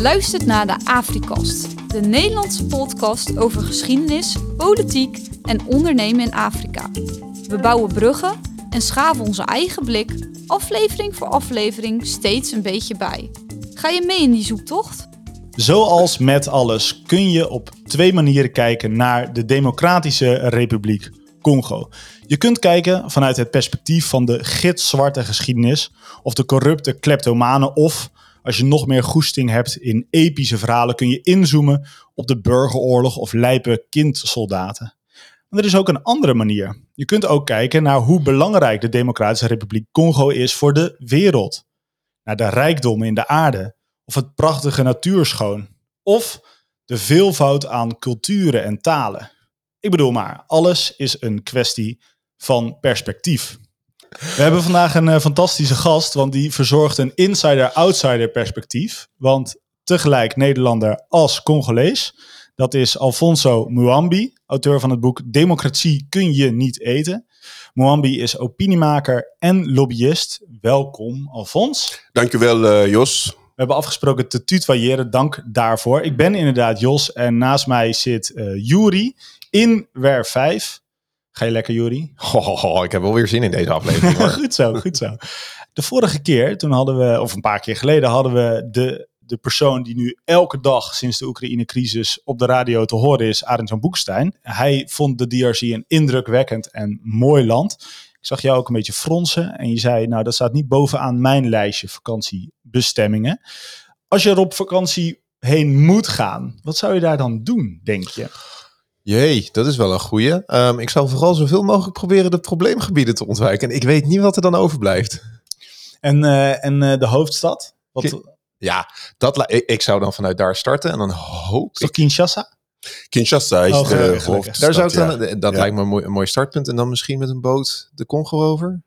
luistert naar de Afrikast, de Nederlandse podcast over geschiedenis, politiek en ondernemen in Afrika. We bouwen bruggen en schaven onze eigen blik, aflevering voor aflevering, steeds een beetje bij. Ga je mee in die zoektocht? Zoals met alles kun je op twee manieren kijken naar de Democratische Republiek Congo. Je kunt kijken vanuit het perspectief van de gitzwarte geschiedenis of de corrupte kleptomanen of als je nog meer goesting hebt in epische verhalen kun je inzoomen op de burgeroorlog of lijpe kindsoldaten. Maar er is ook een andere manier. Je kunt ook kijken naar hoe belangrijk de Democratische Republiek Congo is voor de wereld. Naar de rijkdommen in de aarde of het prachtige natuurschoon of de veelvoud aan culturen en talen. Ik bedoel maar, alles is een kwestie van perspectief. We hebben vandaag een uh, fantastische gast, want die verzorgt een insider-outsider perspectief. Want tegelijk Nederlander als Congolees. Dat is Alfonso Muambi, auteur van het boek Democratie kun je niet eten. Muambi is opiniemaker en lobbyist. Welkom, Alfons. Dankjewel, uh, Jos. We hebben afgesproken te tutoyeren, dank daarvoor. Ik ben inderdaad Jos en naast mij zit uh, Juri in WER 5. Ga je lekker, Juri? Ik heb wel weer zin in deze aflevering. goed zo, goed zo. De vorige keer, toen hadden we, of een paar keer geleden, hadden we de, de persoon die nu elke dag sinds de Oekraïne-crisis op de radio te horen is, Arend van Boekstein. Hij vond de DRC een indrukwekkend en mooi land. Ik zag jou ook een beetje fronsen en je zei, nou dat staat niet bovenaan mijn lijstje vakantiebestemmingen. Als je er op vakantie heen moet gaan, wat zou je daar dan doen, denk je? Jee, dat is wel een goeie. Um, ik zal vooral zoveel mogelijk proberen de probleemgebieden te ontwijken. En ik weet niet wat er dan overblijft. En, uh, en uh, de hoofdstad? Wat... Ja, dat ik, ik, zou dan vanuit daar starten en dan hoop ik... Kinshasa? Kinshasa is oh, de hoofdstad. Daar zou ik dan, ja. Dat ja. lijkt me een mooi, een mooi, startpunt. En dan misschien met een boot de Congo over.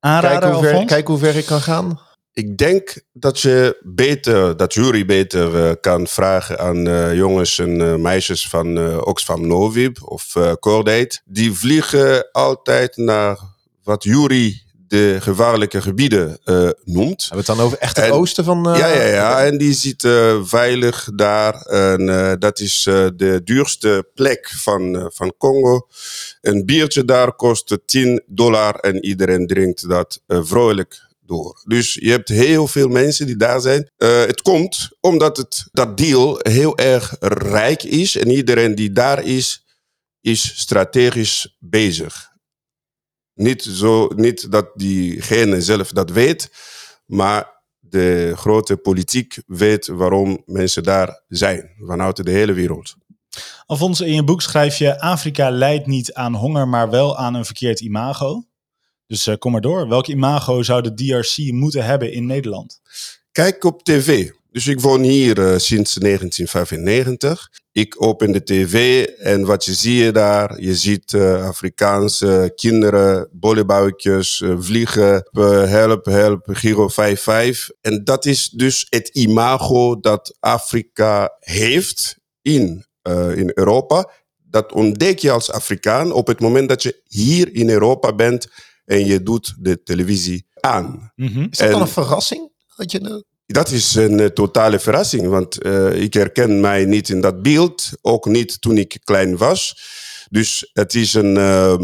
Aanrader, kijk, hoe ver, kijk hoe ver ik kan gaan. Ik denk dat je beter, dat jury beter uh, kan vragen aan uh, jongens en uh, meisjes van Oxfam Novib of uh, Cordate. Die vliegen altijd naar wat jury de gevaarlijke gebieden noemt. Hebben we het dan over echt het oosten van... ja, ja, ja. En die zitten veilig daar. En dat is de duurste plek van, van Congo. Een biertje daar kost 10 dollar en iedereen drinkt dat vrolijk Dus je hebt heel veel mensen die daar zijn. Uh, het komt omdat het, dat deal heel erg rijk is. En iedereen die daar is, is strategisch bezig. Niet, zo, niet dat diegene zelf dat weet, maar de grote politiek weet waarom mensen daar zijn, vanuit de hele wereld. Alfons, in je boek schrijf je: Afrika leidt niet aan honger, maar wel aan een verkeerd imago. Dus uh, kom maar door. Welk imago zou de DRC moeten hebben in Nederland? Kijk op tv. Dus ik woon hier uh, sinds 1995. Ik open de tv en wat je zie daar, je ziet uh, Afrikaanse kinderen, bollebuikjes, vliegen, help, help, Giro 55. En dat is dus het imago dat Afrika heeft in, in Europa. Dat ontdek je als Afrikaan op het moment dat je hier in Europa bent en je doet de televisie aan. Mm -hmm. Is dat en, dan een verrassing? Dat, je dat is een uh, totale verrassing, want uh, ik herken mij niet in dat beeld, ook niet toen ik klein was. Dus het is een uh,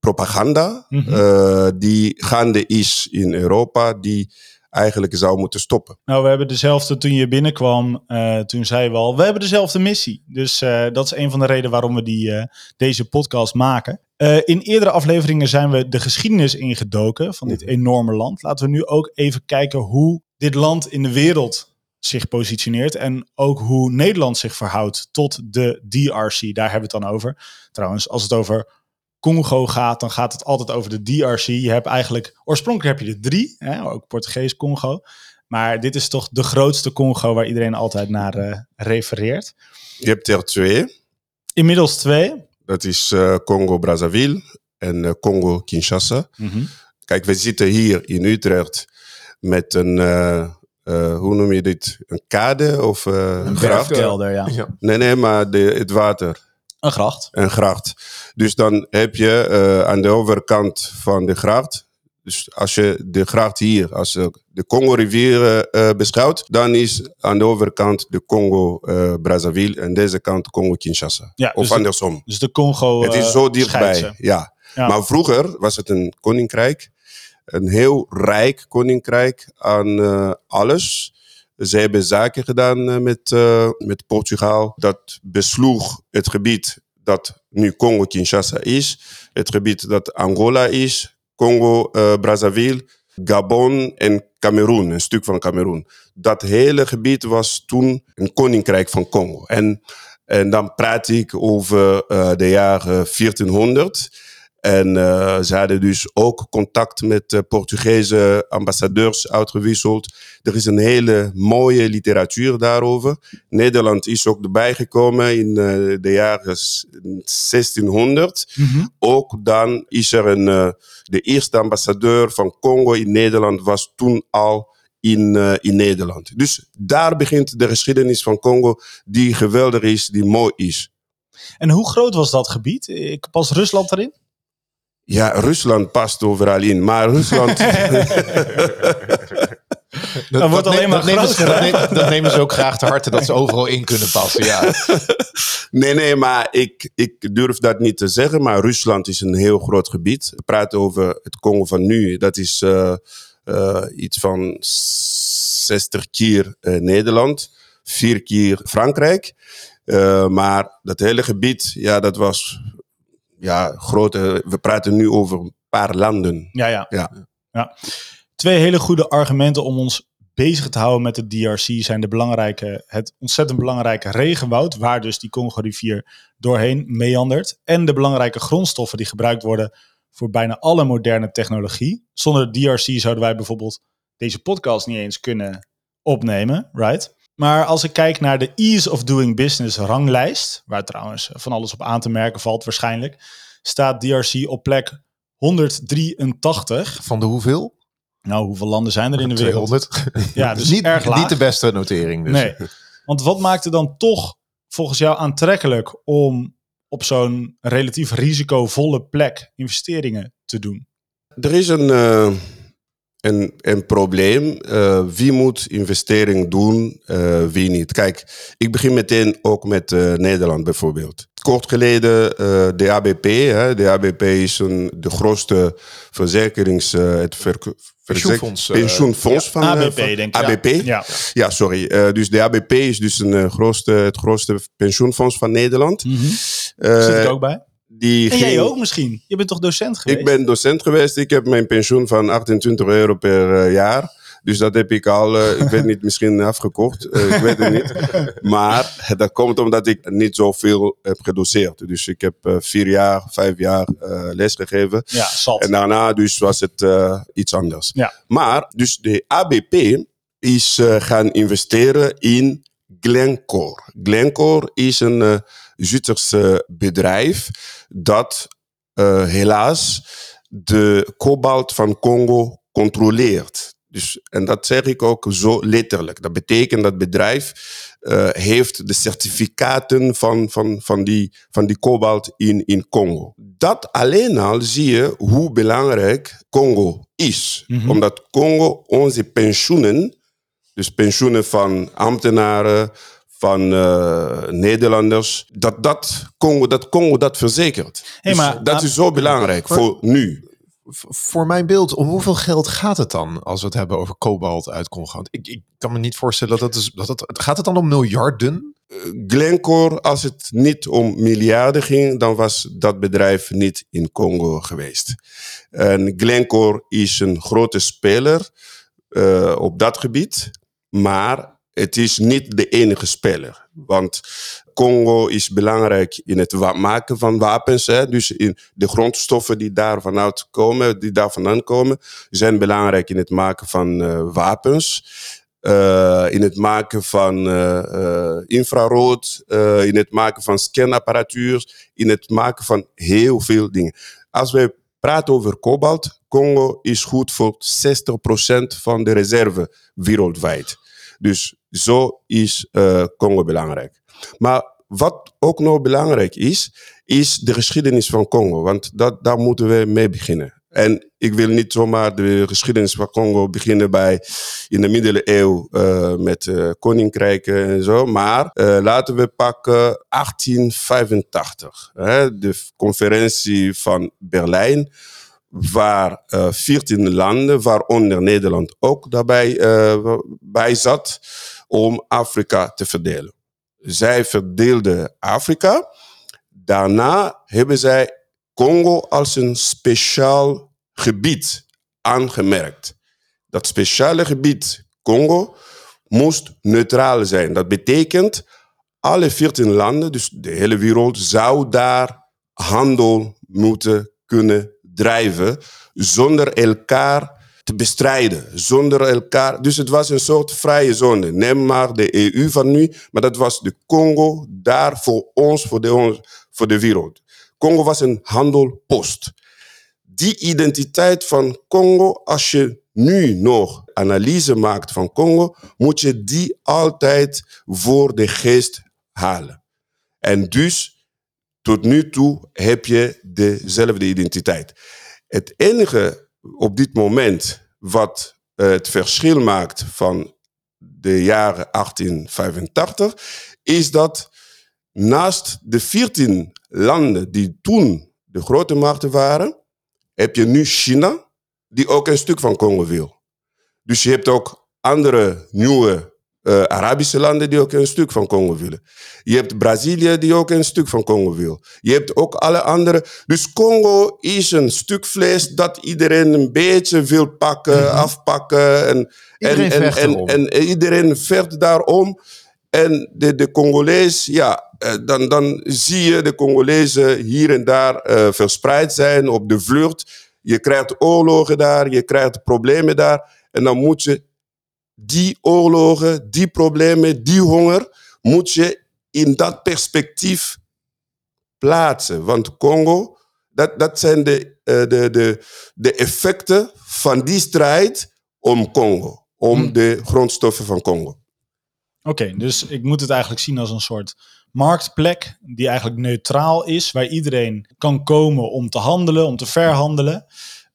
propaganda mm -hmm. die gaande is in Europa, die eigenlijk zou moeten stoppen. Nou, we hebben dezelfde toen je binnenkwam. Uh, toen zeiden we al, we hebben dezelfde missie. Dus uh, dat is een van de redenen waarom we die, uh, deze podcast maken. in eerdere afleveringen zijn we de geschiedenis ingedoken van dit enorme land. Laten we nu ook even kijken hoe dit land in de wereld zich positioneert. En ook hoe Nederland zich verhoudt tot de DRC. Daar hebben we het dan over. Trouwens, als het over Congo gaat, dan gaat het altijd over de DRC. Je hebt eigenlijk, oorspronkelijk heb je er drie, hè, ook Portugees Congo. Maar dit is toch de grootste Congo waar iedereen altijd naar uh, refereert. Je hebt er twee. Inmiddels twee. Dat is uh, Congo-Brazzaville en uh, Congo-Kinshasa. Mm -hmm. Kijk, we zitten hier in Utrecht met een, hoe noem je dit? Een kade of een grachtkelder, ja. ja. Nee, nee, maar de, het water. Een gracht. Een gracht. Dus dan heb je uh, aan de overkant van de gracht Dus als je de gracht hier, als je de Congo-rivier eh, beschouwt, dan is aan de overkant de Congo-Brazzaville en deze kant Congo-Kinshasa. Ja, of dus de- andersom. Dus de Congo. Het is eh, zo dichtbij. Ja. Ja. Maar vroeger was het een koninkrijk. Een heel rijk koninkrijk aan eh, alles. Ze hebben zaken gedaan eh, met, eh, met Portugal. Dat besloeg het gebied dat nu Congo-Kinshasa is. Het gebied dat Angola is. Congo-Brazzaville. Gabon en Cameroen. Een stuk van Cameroen. Dat hele gebied was toen een koninkrijk van Congo. En, en dan praat ik over eh, de jaren 1400. En eh, ze hadden dus ook contact met uh, Portugese ambassadeurs uitgewisseld. Er is een hele mooie literatuur daarover. Nederland is ook erbij gekomen in uh, de jaren 1600. Mhm. Ook dan is er een, uh, de eerste ambassadeur van Congo in Nederland was toen al in, uh, in Nederland. Dus daar begint de geschiedenis van Congo die geweldig is, die mooi is. En hoe groot was dat gebied? Ik pas Rusland erin? Ja, Rusland past overal in, maar Rusland. Dat, wordt alleen maar dat nemen, ze, groter, dat, nemen, dat nemen ze ook graag te harte dat ze overal in kunnen passen. Ja. nee, nee, maar ik, ik durf dat niet te zeggen. Maar Rusland is een heel groot gebied. We praten over het Congo van nu. Dat is uh, uh, iets van 60 keer uh, Nederland, vier keer Frankrijk. Uh, maar dat hele gebied, ja, dat was ja, grote. We praten nu over een paar landen. Ja, ja. Ja. ja. Twee hele goede argumenten om ons bezig te houden met de DRC zijn de belangrijke, het ontzettend belangrijke regenwoud, waar dus die Congo-rivier doorheen meandert, en de belangrijke grondstoffen die gebruikt worden voor bijna alle moderne technologie. Zonder de DRC zouden wij bijvoorbeeld deze podcast niet eens kunnen opnemen, right? Maar als ik kijk naar de Ease of Doing Business ranglijst, waar trouwens van alles op aan te merken valt waarschijnlijk, staat DRC op plek 183. Van de hoeveel? Nou, hoeveel landen zijn er in de wereld? 200. Ja, dus niet, erg laag. niet de beste notering. Dus. Nee, want wat maakt het dan toch volgens jou aantrekkelijk om op zo'n relatief risicovolle plek investeringen te doen? Er is een, uh, een, een probleem. Uh, wie moet investering doen, uh, wie niet? Kijk, ik begin meteen ook met Nederland bijvoorbeeld. Kort geleden de ABP. Hè, de ABP is een, de grootste verzekerings... het ver, pensioenfonds, pensioenfonds ja, van ABP, van, denk ik. ABP. Ja, ja sorry. Uh, dus de ABP is dus een, grootste, het grootste pensioenfonds van Nederland. Mm -hmm. uh, Zit ik ook bij? Die en ging... jij ook misschien? Je bent toch docent geweest? Ik ben docent geweest. Ik heb mijn pensioen van 28 euro per uh, jaar. Dus dat heb ik al, uh, ik weet niet, misschien afgekocht. Uh, ik weet het niet. Maar dat komt omdat ik niet zoveel heb gedoseerd. Dus ik heb vier jaar, vijf jaar lesgegeven. Ja, zat. En daarna dus was het iets anders. Ja. Maar dus de ABP is gaan investeren in Glencore. Glencore is een Zwitserse bedrijf dat uh, helaas de kobalt van Congo controleert. Dus, en dat zeg ik ook zo letterlijk. Dat betekent dat het bedrijf uh, heeft de certificaten van, van, van, die, van die kobalt in, in Congo. Dat alleen al zie je hoe belangrijk Congo is. Mhm. Omdat Congo onze pensioenen, dus pensioenen van ambtenaren, van uh, Nederlanders, dat, dat, Congo, dat Congo dat verzekert. Hey, dus maar, dat is zo belangrijk voor nu. Voor mijn beeld, om hoeveel geld gaat het dan als we het hebben over kobalt uit Congo? Ik, ik kan me niet voorstellen dat het, is, dat het... Gaat het dan om miljarden? Uh, Glencore, als het niet om miljarden ging, dan was dat bedrijf niet in Congo geweest. En Glencore is een grote speler uh, op dat gebied, maar het is niet de enige speler. Want Congo is belangrijk in het maken van wapens. Hè? Dus in de grondstoffen die daar vanuit komen, die daar vandaan komen, zijn belangrijk in het maken van uh, wapens. Uh, in het maken van uh, infrarood, in het maken van scanapparatuur, in het maken van heel veel dingen. Als we praten over kobalt, Congo is goed voor 60% van de reserve wereldwijd. Dus zo is Congo belangrijk. Maar wat ook nog belangrijk is, is de geschiedenis van Congo. Want dat, daar moeten we mee beginnen. En ik wil niet zomaar de geschiedenis van Congo beginnen bij in de middeleeuwen uh, met uh, koninkrijken en zo. Maar uh, laten we pakken 1885. Hè, de conferentie van Berlijn waar uh, 14 landen, waaronder Nederland ook daarbij uh, bij zat, om Afrika te verdelen. Zij verdeelden Afrika. Daarna hebben zij Congo als een speciaal gebied aangemerkt. Dat speciale gebied Congo moest neutraal zijn. Dat betekent alle 14 landen, dus de hele wereld, zou daar handel moeten kunnen drijven zonder elkaar bestrijden, zonder elkaar. Dus het was een soort vrije zone. Neem maar de EU van nu, maar dat was de Congo daar voor ons, voor de, voor de wereld. Congo was een handelpost. Die identiteit van Congo, als je nu nog analyse maakt van Congo, moet je die altijd voor de geest halen. En dus tot nu toe heb je dezelfde identiteit. Het enige op dit moment wat het verschil maakt van de jaren 1885 is dat naast de 14 landen die toen de grote markten waren, heb je nu China, die ook een stuk van Congo wil. Dus je hebt ook andere nieuwe uh, Arabische landen die ook een stuk van Congo willen. Je hebt Brazilië die ook een stuk van Congo wil. Je hebt ook alle andere. Dus Congo is een stuk vlees dat iedereen een beetje wil pakken, mm -hmm. afpakken. En, iedereen en, en, en, en, en, iedereen vecht daarom. En de, de Congolees, ja, dan, dan zie je de Congolezen hier en daar uh, verspreid zijn op de vlucht. Je krijgt oorlogen daar, je krijgt problemen daar. En dan moet je die oorlogen, die problemen, die honger, moet je in dat perspectief plaatsen. Want Congo, dat, dat zijn de, uh, de, de, de effecten van die strijd om Congo, om Hmm. de grondstoffen van Congo. Oké, dus ik moet het eigenlijk zien als een soort marktplek die eigenlijk neutraal is, waar iedereen kan komen om te handelen, om te verhandelen.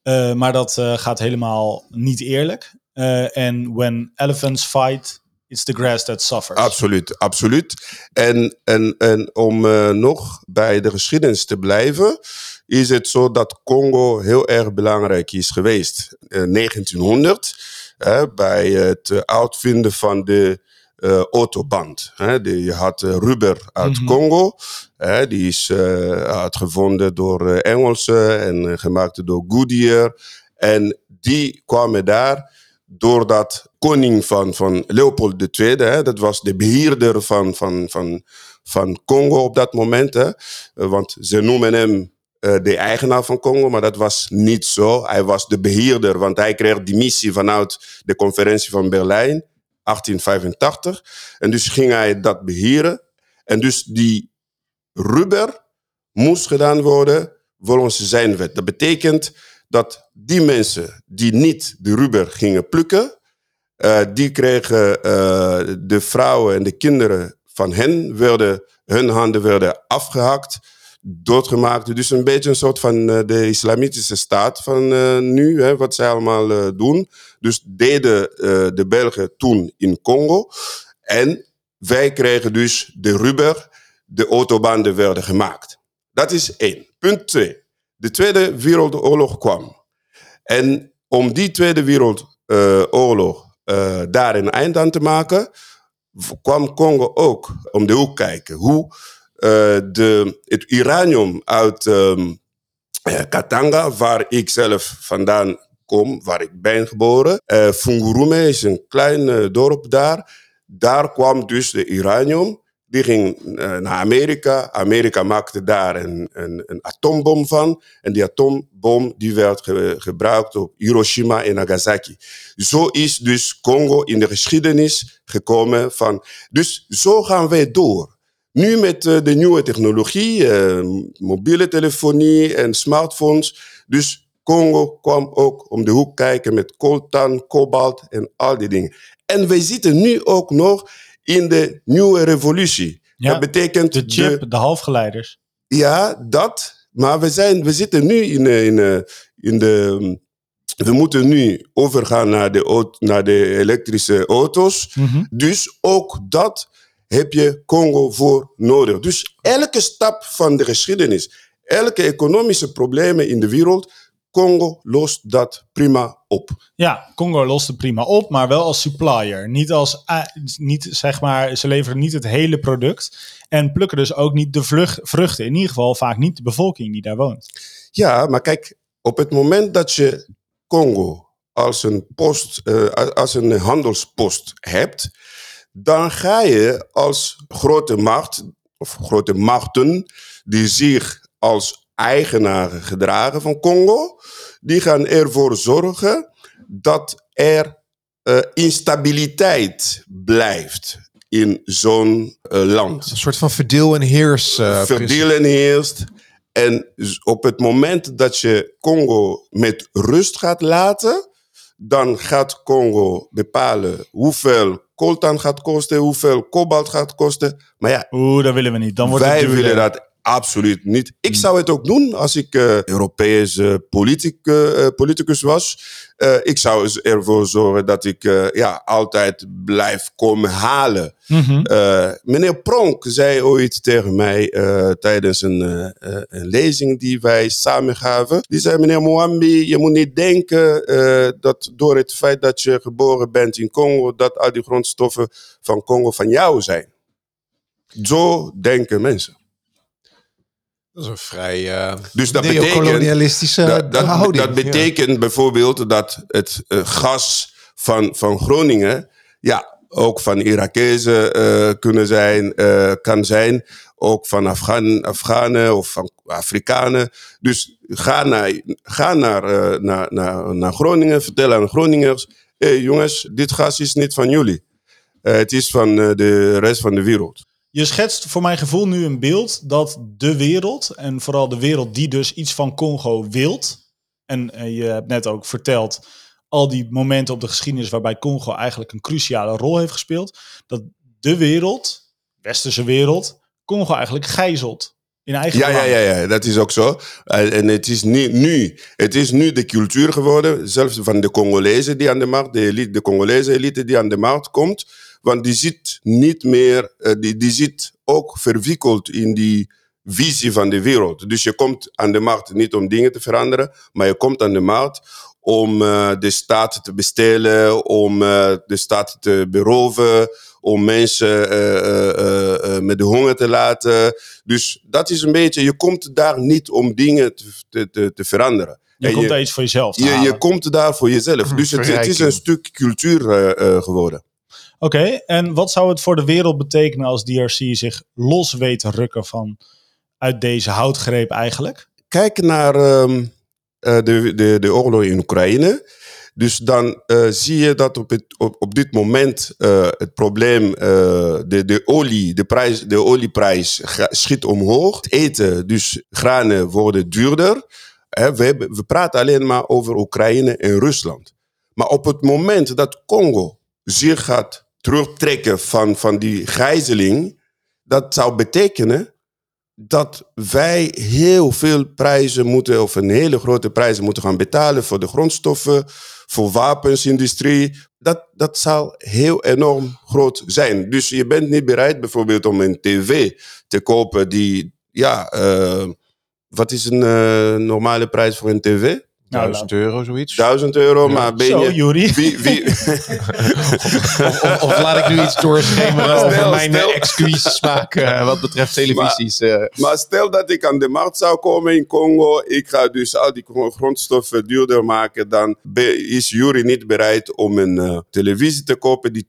Uh, maar dat uh, gaat helemaal niet eerlijk. Uh, en when elephants fight, it's the grass that suffers. Absoluut, absoluut. En, en, en om uh, nog bij de geschiedenis te blijven, is het zo dat Congo heel erg belangrijk is geweest. Uh, 1900, bij het uitvinden van de uh, autoband. Je had uh, rubber uit mm -hmm. Congo. Hè, die is uh, uitgevonden door Engelsen en gemaakt door Goodyear. En die kwamen daar doordat koning van, van Leopold II, hè, dat was de beheerder van, van, van, van Congo op dat moment. Hè, want ze noemen hem uh, de eigenaar van Congo, maar dat was niet zo. Hij was de beheerder, want hij kreeg die missie vanuit de conferentie van Berlijn. 1885. En dus ging hij dat beheren. En dus die rubber moest gedaan worden volgens zijn wet. Dat betekent dat die mensen die niet de rubber gingen plukken, uh, die kregen uh, de vrouwen en de kinderen van hen, werden, hun handen werden afgehakt, doodgemaakt. Dus een beetje een soort van uh, de islamitische staat van nu, hè, wat zij allemaal doen. Dus deden de Belgen toen in Congo. En wij kregen dus de rubber, de autobanden werden gemaakt. Dat is één. Punt twee. De Tweede Wereldoorlog kwam. En om die Tweede Wereldoorlog uh, daar een eind aan te maken, kwam Congo ook om de hoek kijken. Hoe uh, de, het uranium uit um, Katanga, waar ik zelf vandaan kom, waar ik ben geboren. Uh, Fungurume is een klein dorp daar. Daar kwam dus de uranium. Die ging uh, naar Amerika. Amerika maakte daar een, een, een, atoombom van. En die atoombom die werd ge gebruikt op Hiroshima en Nagasaki. Zo is dus Congo in de geschiedenis gekomen van... Dus zo gaan wij door. Nu met uh, de nieuwe technologie, uh, mobiele telefonie en smartphones. Dus Congo kwam ook om de hoek kijken met coltan, kobalt en al die dingen. En wij zitten nu ook nog in de nieuwe revolutie. Ja, dat betekent de chip, de, de halfgeleiders. Ja, dat. Maar we, zijn, we zitten nu in, eh, in, eh, in de. mm, We moeten nu overgaan naar de, naar de elektrische auto's. Dus ook dat heb je Congo voor nodig. Dus elke stap van de geschiedenis, elke economische problemen in de wereld, Congo lost dat prima op. Ja, Congo lost het prima op, maar wel als supplier. Niet als, eh, niet, zeg maar, ze leveren niet het hele product en plukken dus ook niet de vruchten. In ieder geval vaak niet de bevolking die daar woont. Ja, maar kijk, op het moment dat je Congo als een, post, eh, als een handelspost hebt, dan ga je als grote macht, of grote machten, die zich als eigenaren gedragen van Congo, die gaan ervoor zorgen dat er eh, instabiliteit blijft in zo'n eh, land Een soort van verdeel en heers. eh, principe. verdelen heerst. En op het moment dat je Congo met rust gaat laten, dan gaat Congo bepalen hoeveel coltan gaat kosten, hoeveel kobalt gaat kosten. Maar ja, Oeh, dat willen we niet. Dan wordt wij het duurder. willen dat absoluut niet. Ik zou het ook doen als ik eh Europese politic, eh, politicus was. Eh, ik zou ervoor zorgen dat ik eh, ja, altijd blijf komen halen. Mhm. Eh, meneer Pronk zei ooit tegen mij eh, tijdens een, eh, eh, een lezing die wij samen gaven. Die zei, meneer Mwambi, je moet niet denken eh, dat door het feit dat je geboren bent in Congo, dat al die grondstoffen van Congo van jou zijn. Zo denken mensen. Dat is een vrij eh Dus dat betekent, neocolonialistische dat, dat, houding. dat betekent bijvoorbeeld dat het eh, gas van, van Groningen, ja, ook van Irakezen eh, kunnen zijn, eh, kan zijn, ook van Afghan, Afghanen of van Afrikanen. Dus ga naar, ga naar, eh, naar, naar, naar Groningen, vertel aan Groningers, hé jongens, dit gas is niet van jullie. Eh, het is van eh, de rest van de wereld. Je schetst voor mijn gevoel nu een beeld dat de wereld, en vooral de wereld die dus iets van Congo wilt, en eh, je hebt net ook verteld al die momenten op de geschiedenis waarbij Congo eigenlijk een cruciale rol heeft gespeeld, dat de wereld, westerse wereld, Congo eigenlijk gijzelt in eigen Ja, ja, belang. ja, ja, dat is ook zo. En en het is niet nu. Het is nu de cultuur geworden, zelfs van de Congolezen die aan de markt, de, elite, de Congolese elite die aan de markt komt. Want die zit niet meer, eh, die, die zit ook verwikkeld in die visie van de wereld. Dus je komt aan de markt niet om dingen te veranderen, maar je komt aan de markt om eh, de staat te bestelen, om eh, de staat te beroven, om mensen eh, eh, eh, eh, met de honger te laten. Dus dat is een beetje, je komt daar niet om dingen te, te, te, te veranderen. Je En komt je, daar iets voor jezelf te je, halen. je komt daar voor jezelf. Dus het, het is een stuk cultuur eh, eh, geworden. Oké, en wat zou het voor de wereld betekenen als DRC zich los weet te rukken van uit deze houtgreep eigenlijk? Kijk naar ehm, eh, de, de, de oorlog in Oekraïne. Dus dan eh, zie je dat op, het, op, op dit moment eh, het probleem, de, de, olie, de, prijs, de olieprijs schiet omhoog. Het eten, dus granen, worden duurder. We, hebben, we praten alleen maar over Oekraïne en Rusland. Maar op het moment dat Congo zich gaat terugtrekken van, van die gijzeling, dat zou betekenen dat wij heel veel prijzen moeten, of een hele grote prijzen moeten gaan betalen voor de grondstoffen, voor wapensindustrie. Dat, dat zal heel enorm groot zijn. Dus je bent niet bereid bijvoorbeeld om een tv te kopen die, ja, eh, wat is een eh, normale prijs voor een tv? Nou, 1000 euro, zoiets. 1000 euro, maar ben Zo, je... Juri. Wie, wie, Of, of, of laat ik nu iets doorschemeren Stel, over mijn stel. eh, excuus-smaak eh, wat betreft televisies. eh. Maar stel dat ik aan de markt zou komen in Congo, ik ga dus al die gro- grondstoffen duurder maken, dan is Jury niet bereid om een televisie te kopen die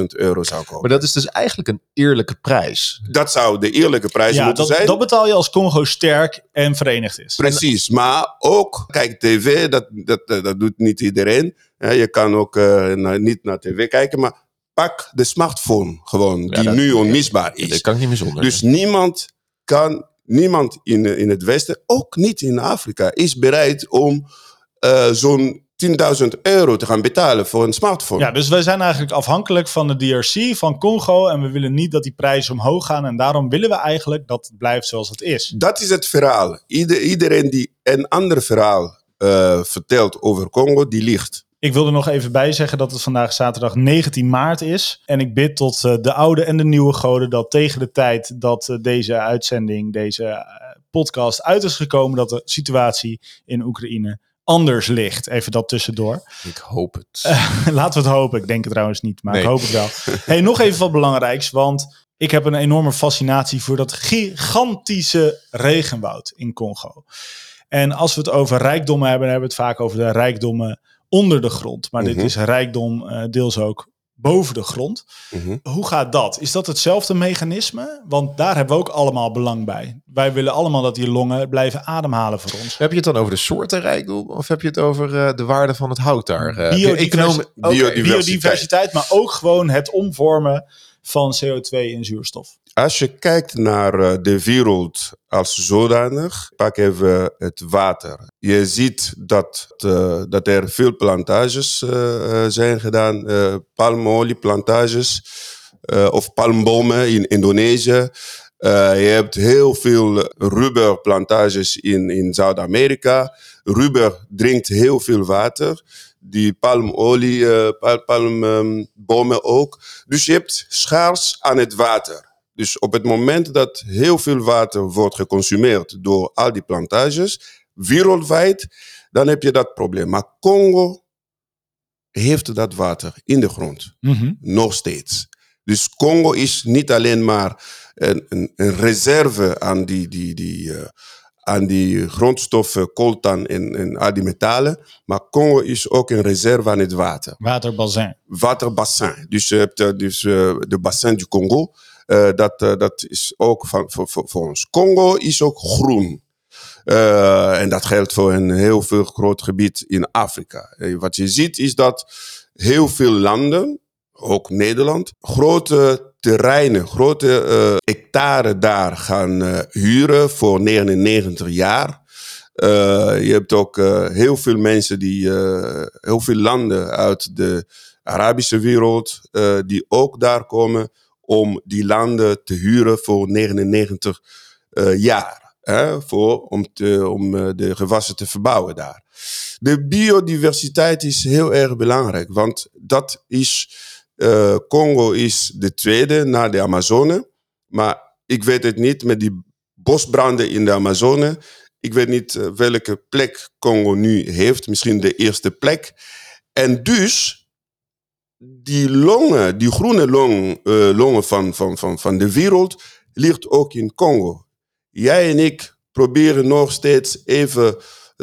10.000 euro zou kopen. Maar dat is dus eigenlijk een eerlijke prijs. Dat zou de eerlijke prijs Ja, moeten dat, zijn. dat betaal je als Congo sterk en verenigd is. Precies, maar ook, kijk, tv, dat, dat, dat, dat doet niet iedereen. Ja, je kan ook eh, naar- niet naar tv kijken, maar pak de smartphone gewoon, die dat- nu onmisbaar is. Dat kan ik niet meer zonder. Dus niemand kan, niemand in, in het Westen, ook niet in Afrika, is bereid om eh, zo'n 10.000 euro te gaan betalen voor een smartphone. Ja, dus wij zijn eigenlijk afhankelijk van de DRC, van Congo. En we willen niet dat die prijzen omhoog gaan. En daarom willen we eigenlijk dat het blijft zoals het is. Dat is het verhaal. Ieder, iedereen die een ander verhaal uh, vertelt over Congo, die liegt. Ik wil er nog even bij zeggen dat het vandaag zaterdag 19 maart is. En ik bid tot uh, de oude en de nieuwe goden dat tegen de tijd dat uh, deze uitzending, deze podcast uit is gekomen, dat de situatie in Oekraïne anders ligt. Even dat tussendoor. Ik hoop het. Uh, laten we het hopen. Ik denk het trouwens niet, maar nee. ik hoop het wel. hey, nog even wat belangrijks, want ik heb een enorme fascinatie voor dat gigantische regenwoud in Congo. En als we het over rijkdommen hebben, dan hebben we het vaak over de rijkdommen onder de grond. Maar mm -hmm. dit is rijkdom uh, deels ook boven de grond. Mm -hmm. Hoe gaat dat? Is dat hetzelfde mechanisme? Want daar hebben we ook allemaal belang bij. Wij willen allemaal dat die longen blijven ademhalen voor ons. Heb je het dan over de soorten rijkdom of heb je het over uh, de waarde van het hout daar? Uh, Biodivers okay, biodiversiteit. biodiversiteit, maar ook gewoon het omvormen van CO2 in zuurstof. Als je kijkt naar uh, de wereld als zodanig, pak even het water. Je ziet dat, uh, dat er veel plantages uh, zijn gedaan, palmolieplantages of palmbomen in Indonesië. je hebt heel veel rubberplantages in, in Zuid-Amerika. Rubber drinkt heel veel water die palmolie, palmbomen ook. Dus je hebt schaars aan het water. Dus op het moment dat heel veel water wordt geconsumeerd door al die plantages, wereldwijd, dan heb je dat probleem. Maar Congo heeft dat water in de grond, mm -hmm. nog steeds. Dus Congo is niet alleen maar een, een, een reserve aan die, die, die, uh, aan die grondstoffen, coltan en, en al die metalen. Maar Congo is ook een reserve aan het water. Waterbassin. Waterbassin. Dus je hebt dus, uh, de bassin du Congo. Uh, dat, uh, dat is ook van, voor, voor, voor, ons. Congo is ook groen. en dat geldt voor een heel veel groot gebied in Afrika. wat je ziet is dat heel veel landen, ook Nederland, grote terreinen, grote hectare daar gaan huren voor 99 jaar. Je hebt ook heel veel mensen die, heel veel landen uit de Arabische wereld, die ook daar komen om die landen te huren voor 99 jaar. Hè, voor, om te, om de gewassen te verbouwen daar. De biodiversiteit is heel erg belangrijk, want dat is uh, Congo is de tweede na de Amazone. Maar ik weet het niet met die bosbranden in de Amazone. Ik weet niet welke plek Congo nu heeft. Misschien de eerste plek. En dus, die longen, die groene long, uh, longen van, van, van, van de wereld, ligt ook in Congo. Jij en ik proberen nog steeds even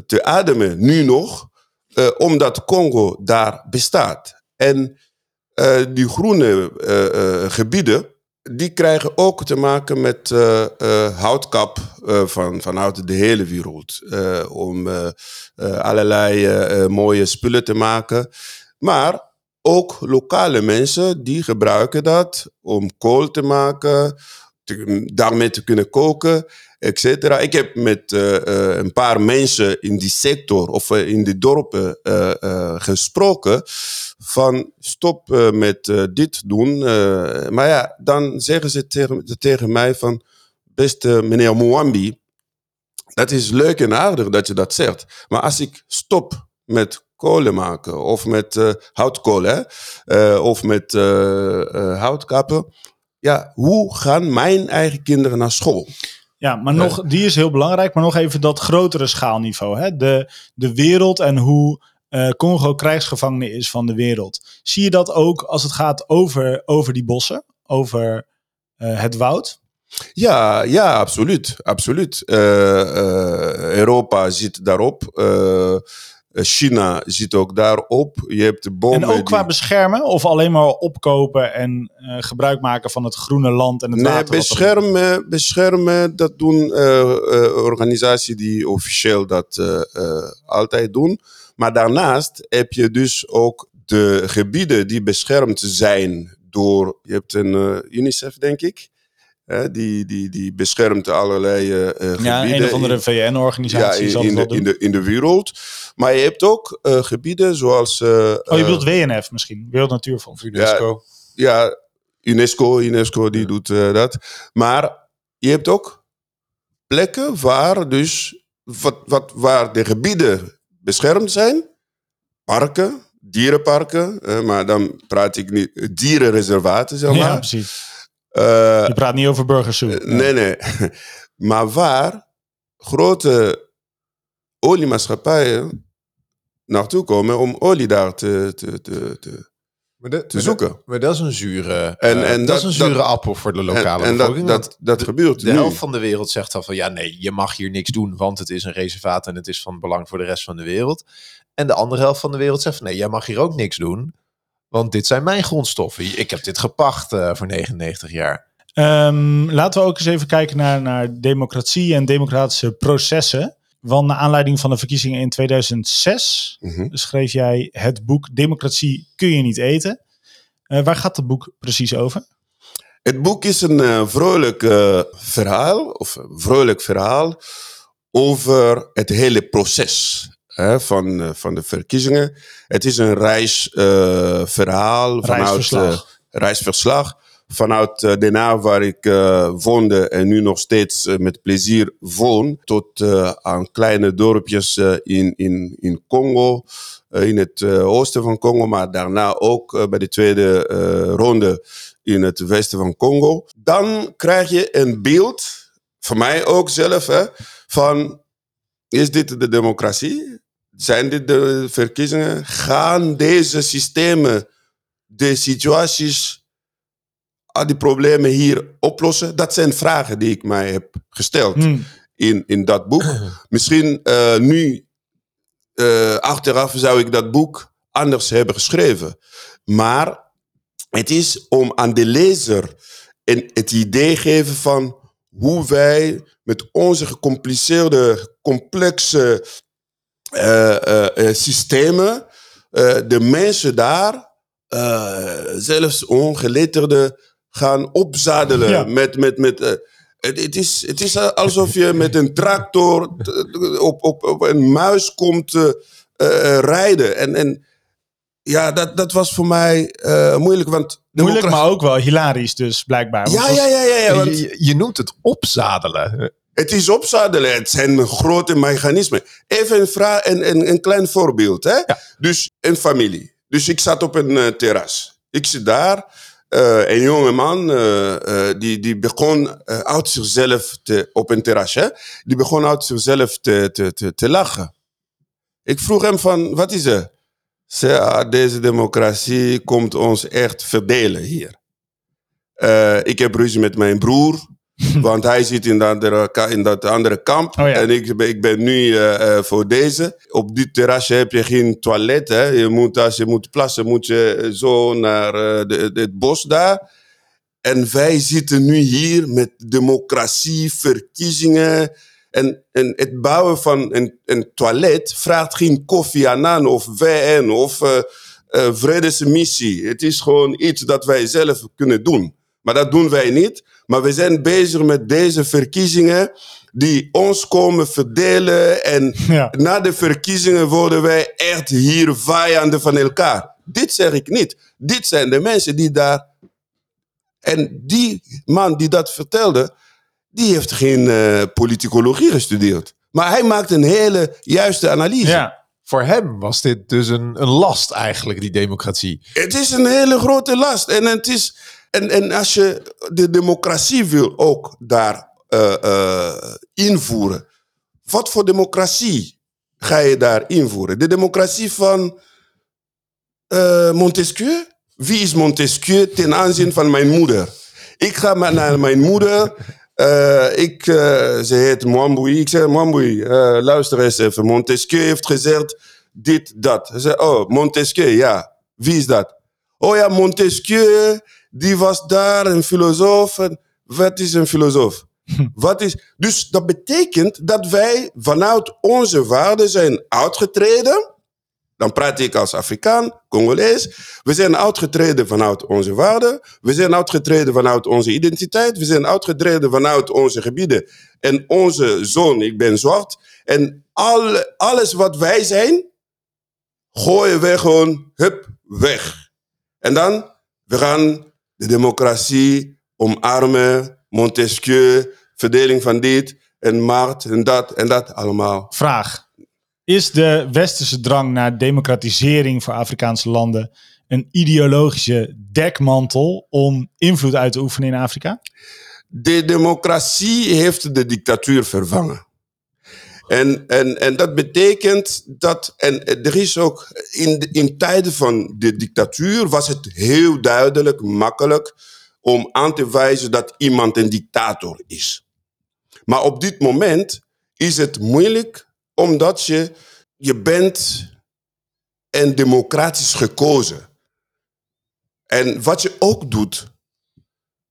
te ademen, nu nog, omdat Congo daar bestaat. En uh, die groene uh, uh, gebieden, die krijgen ook te maken met houtkap van, vanuit de hele wereld. om allerlei mooie spullen te maken. Maar ook lokale mensen die gebruiken dat om kool te maken, daarmee te kunnen koken, etc. Ik heb met uh, uh, een paar mensen in die sector of uh, in die dorpen gesproken van stop met dit doen. maar ja, dan zeggen ze tegen, tegen mij van beste meneer Mwambi, dat is leuk en aardig dat je dat zegt. Maar als ik stop met kolen maken of met houtkolen of met houtkappen ja, hoe gaan mijn eigen kinderen naar school? Ja, maar nog, die is heel belangrijk, maar nog even dat grotere schaalniveau. Hè? De, de wereld en hoe uh, Congo krijgsgevangene is van de wereld. Zie je dat ook als het gaat over, over die bossen, over uh, het woud? Ja, ja, absoluut. absoluut. Uh, Europa zit daarop. China zit ook daarop. Je hebt de bomen. En ook qua die... beschermen of alleen maar opkopen en uh, gebruik maken van het groene land en het nee, water? Beschermen, beschermen, dat doen uh, uh, organisaties die officieel dat altijd doen. Maar daarnaast heb je dus ook de gebieden die beschermd zijn door, je hebt een UNICEF denk ik. Hè, die, die, die beschermt allerlei uh, gebieden. Ja, een of andere VN-organisatie. Ja, in, in, de, in, de, in de wereld. Maar je hebt ook eh, gebieden zoals... eh, Oh, je eh, bedoelt WNF misschien, Wereld Natuurfonds. UNESCO. ja, UNESCO, UNESCO die doet eh, dat. Maar je hebt ook plekken waar dus wat, wat, waar de gebieden beschermd zijn. Parken, dierenparken. eh, maar dan praat ik niet dierenreservaten, zeg maar. Ja, precies. Eh, Je praat niet over Burgers Zoo. nee, nee. Maar waar grote oliemaatschappijen naartoe komen om olie daar te, te, te, te, Maar, de- te zoeken. maar dat is een zure, En- eh, en dat, dat- is een zure dat- appel voor de lokale en en bevolking. dat, dat, dat gebeurt de nu. helft van de wereld zegt dan van ja, nee, je mag hier niks doen, want het is een reservaat en het is van belang voor de rest van de wereld. En de andere helft van de wereld zegt van nee, jij mag hier ook niks doen, want dit zijn mijn grondstoffen. Ik heb dit gepacht eh, voor 99 jaar. Ehm, laten we ook eens even kijken naar, naar democratie en democratische processen. Want naar aanleiding van de verkiezingen in 2006 Mhm. schreef jij het boek Democratie kun je niet eten. Eh, waar gaat het boek precies over? Het boek is een eh, vrolijk verhaal, of een vrolijk verhaal, over het hele proces hè, van, eh, van de verkiezingen. Het is een reisverhaal vanuit Reisverslag. eh, reisverslag vanuit eh, Den Haag, waar ik eh, woonde en nu nog steeds eh, met plezier woon, tot eh, aan kleine dorpjes eh, in, in, in Congo, eh, in het eh, oosten van Congo, maar daarna ook eh, bij de tweede eh, ronde in het westen van Congo. Dan krijg je een beeld, voor mij ook zelf, hè, van is dit de democratie? Zijn dit de verkiezingen? Gaan deze systemen de situaties, al die problemen hier oplossen? Dat zijn vragen die ik mij heb gesteld Hmm. in, in dat boek. Misschien eh, nu, eh, achteraf zou ik dat boek anders hebben geschreven. Maar het is om aan de lezer een, het idee geven van hoe wij met onze gecompliceerde, complexe systemen eh, de mensen daar, eh, zelfs ongeletterden, gaan opzadelen Ja. met, met, met eh, het, het, is, het is alsof je met een tractor op, op, op een muis komt eh, eh, rijden. En, en ja, dat, dat was voor mij eh, moeilijk. Want Moeilijk, maar ook wel hilarisch dus, blijkbaar. Ja, ja, ja. ja want je, je noemt het opzadelen. Het is opzadelen. Het zijn grote mechanismen. Even een, vraag, een, een, een klein voorbeeld. Hè? Dus een familie. Dus ik zat op een eh, terras. Ik zit daar. eh, een jonge man, eh, die, die begon uit zichzelf te, op een terras. Hè? Die begon uit zichzelf te, te, te, te lachen. Ik vroeg hem van, wat is er? Zei, ah, deze democratie komt ons echt verdelen hier. Ik heb ruzie met mijn broer. Want hij zit in dat andere, in dat andere kamp. Oh ja. En ik, ben- ik ben nu eh, eh, voor deze. Op dit terrasje heb je geen toilet. Hè? Je moet, als je moet plassen, moet je zo naar eh, de, de- het bos daar. En wij zitten nu hier met democratie, verkiezingen. En, en het bouwen van een, een toilet vraagt geen Kofi Annan of VN of vredesmissie. Het is gewoon iets dat wij zelf kunnen doen. Maar dat doen wij niet. Maar we zijn bezig met deze verkiezingen die ons komen verdelen. En Ja. na de verkiezingen worden wij echt hier vijanden van elkaar. Dit zeg ik niet. Dit zijn de mensen die daar. En die man die dat vertelde, die heeft geen eh, politicologie gestudeerd. Maar hij maakt een hele juiste analyse. Ja. Voor hem was dit dus een, een last eigenlijk, die democratie. Het is een hele grote last. En, het is, en, en als je de democratie wil ook daar eh, eh, invoeren. Wat voor democratie ga je daar invoeren? De democratie van eh, Montesquieu? Wie is Montesquieu ten aanzien van mijn moeder? Ik ga maar naar mijn moeder. Ik, ze heet Mwambui. Ik zeg, Mwambui, luister eens even. Montesquieu heeft gezegd dit, dat. Ze zei, oh, Montesquieu, ja. Wie is dat? Oh ja, Montesquieu, die was daar, een filosoof. En wat is een filosoof? Wat is, dus dat betekent dat wij vanuit onze waarden zijn uitgetreden. Dan praat ik als Afrikaan, Congolees. We zijn uitgetreden vanuit onze waarden. We zijn uitgetreden vanuit onze identiteit. We zijn uitgetreden vanuit onze gebieden. En onze zoon, ik ben zwart. En alle, alles wat wij zijn, gooien we gewoon, hup, weg. En dan, we gaan de democratie omarmen, Montesquieu, verdeling van dit en markt en dat en dat allemaal. Vraag. Is de westerse drang naar democratisering voor Afrikaanse landen een ideologische dekmantel om invloed uit te oefenen in Afrika? De democratie heeft de dictatuur vervangen. En, en, en dat betekent dat, en er is ook in, in tijden van de dictatuur was het heel duidelijk, makkelijk om aan te wijzen dat iemand een dictator is. Maar op dit moment is het moeilijk omdat je, je bent en democratisch gekozen. En wat je ook doet,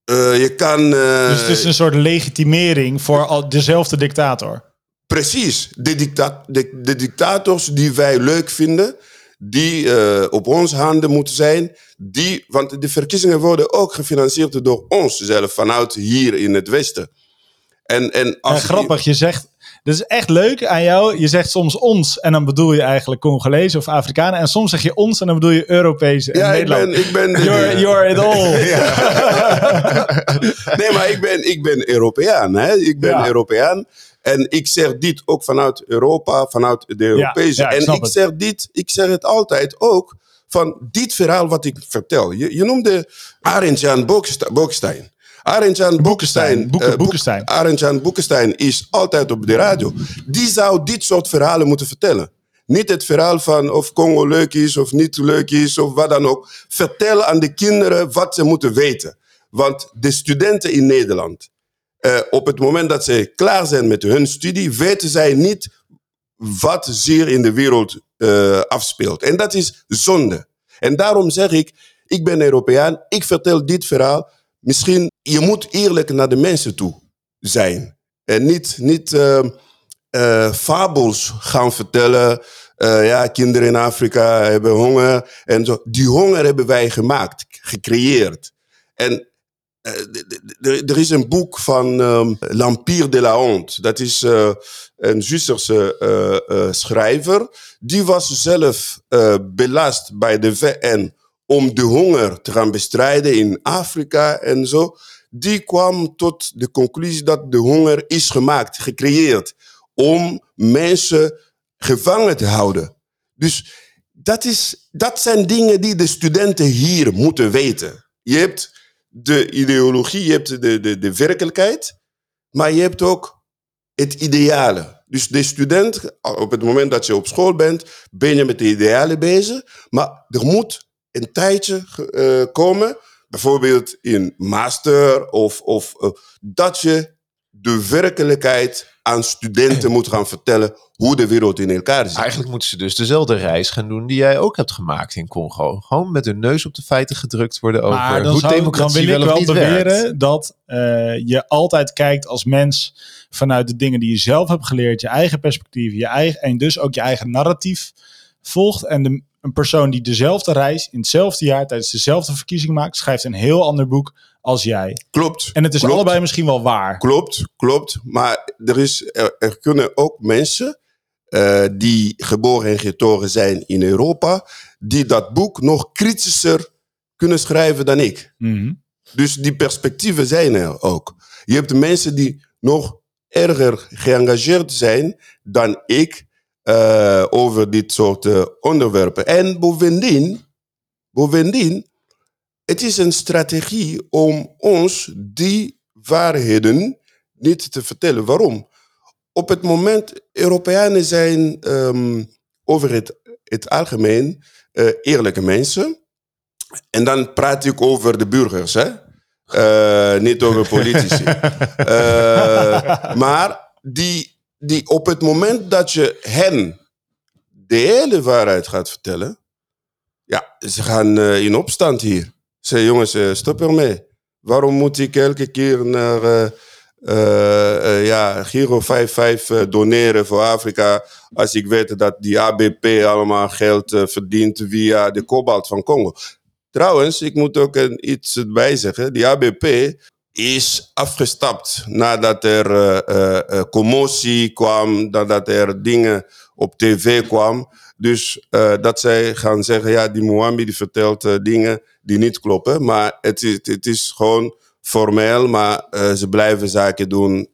eh, je kan... eh, Dus het is een soort legitimering voor al dezelfde dictator. Precies. De, dicta de, de dictators die wij leuk vinden, die eh, op ons handen moeten zijn. Die, want de verkiezingen worden ook gefinancierd door ons zelf, vanuit hier in het Westen. En, en als grappig, je zegt... Dat is echt leuk aan jou. Je zegt soms ons en dan bedoel je eigenlijk Congolezen of Afrikanen. En soms zeg je ons en dan bedoel je Europees en Ja, ik ben, ik ben You're, you're it all. nee, maar ik ben, ik ben Europeaan. Hè? Ik ben Ja. Europeaan. En ik zeg dit ook vanuit Europa, vanuit de Europese. ja, ik en ik het. zeg dit, ik zeg het altijd ook van dit verhaal wat ik vertel. Je, je noemde Arend-Jan Boekste- Boekstein. Arend-Jan Boekestein, Boeke- eh. Arend-Jan Boekestein is altijd op de radio. Die zou dit soort verhalen moeten vertellen. Niet het verhaal van of Congo leuk is of niet leuk is of wat dan ook. Vertel aan de kinderen wat ze moeten weten. Want de studenten in Nederland, eh, op het moment dat ze klaar zijn met hun studie, weten zij niet wat zich in de wereld eh, afspeelt. En dat is zonde. En daarom zeg ik, ik ben Europeaan, ik vertel dit verhaal. Misschien, je moet eerlijk naar de mensen toe zijn. En niet, niet eh, fabels gaan vertellen. Ja, kinderen in Afrika hebben honger. En zo. Die honger hebben wij gemaakt, gecreëerd. En er is een boek van ehm, L'Empire de la Honte. Dat is eh, een Zwitserse eh, eh, schrijver. Die was zelf eh, belast bij de VN om de honger te gaan bestrijden in Afrika en zo. Die kwam tot de conclusie dat de honger is gemaakt, gecreëerd, om mensen gevangen te houden. Dus dat, is, dat zijn dingen die de studenten hier moeten weten. Je hebt de ideologie, je hebt de, de, de werkelijkheid, maar je hebt ook het ideale. Dus de student, op het moment dat je op school bent, ben je met de idealen bezig. Maar er moet een tijdje eh, komen, bijvoorbeeld in master, of, of eh, dat je de werkelijkheid aan studenten moet gaan vertellen hoe de wereld in elkaar zit. Eigenlijk moeten ze dus dezelfde reis gaan doen die jij ook hebt gemaakt in Congo. Gewoon met hun neus op de feiten gedrukt worden over Maar dan, hoe zou, dan democratie wil ik wel of wel niet beweren werkt. dat eh, je altijd kijkt als mens vanuit de dingen die je zelf hebt geleerd, je eigen perspectief, je eigen, en dus ook je eigen narratief volgt. En de, een persoon die dezelfde reis in hetzelfde jaar tijdens dezelfde verkiezing maakt, schrijft een heel ander boek als jij. Klopt. En het is Klopt. allebei misschien wel waar. Klopt, klopt. Maar er, is, er, er kunnen ook mensen eh, die geboren en getogen zijn in Europa, die dat boek nog kritischer kunnen schrijven dan ik. Mhm. Dus die perspectieven zijn er ook. Je hebt mensen die nog erger geëngageerd zijn dan ik eh, over dit soort eh, onderwerpen. En bovendien, bovendien, het is een strategie om ons die waarheden niet te vertellen. Waarom? Op het moment, Europeanen zijn ehm, over het, het algemeen eh, eerlijke mensen. En dan praat ik over de burgers, hè? Eh, niet over politici. Eh, maar die, die op het moment dat je hen de hele waarheid gaat vertellen, ja, ze gaan in opstand hier. Zeg, jongens, eh, stop ermee. Waarom moet ik elke keer naar eh, eh, ja, Giro 55 eh, doneren voor Afrika als ik weet dat die ABP allemaal geld verdient via de kobalt van Congo? Trouwens, ik moet ook een, iets erbij zeggen. Die ABP is afgestapt nadat er uh, commotie kwam, nadat er dingen op tv kwam. Dus dat zij gaan zeggen, ja, die Mohambi die vertelt dingen die niet kloppen. Maar het is, het is gewoon formeel, maar ze blijven zaken doen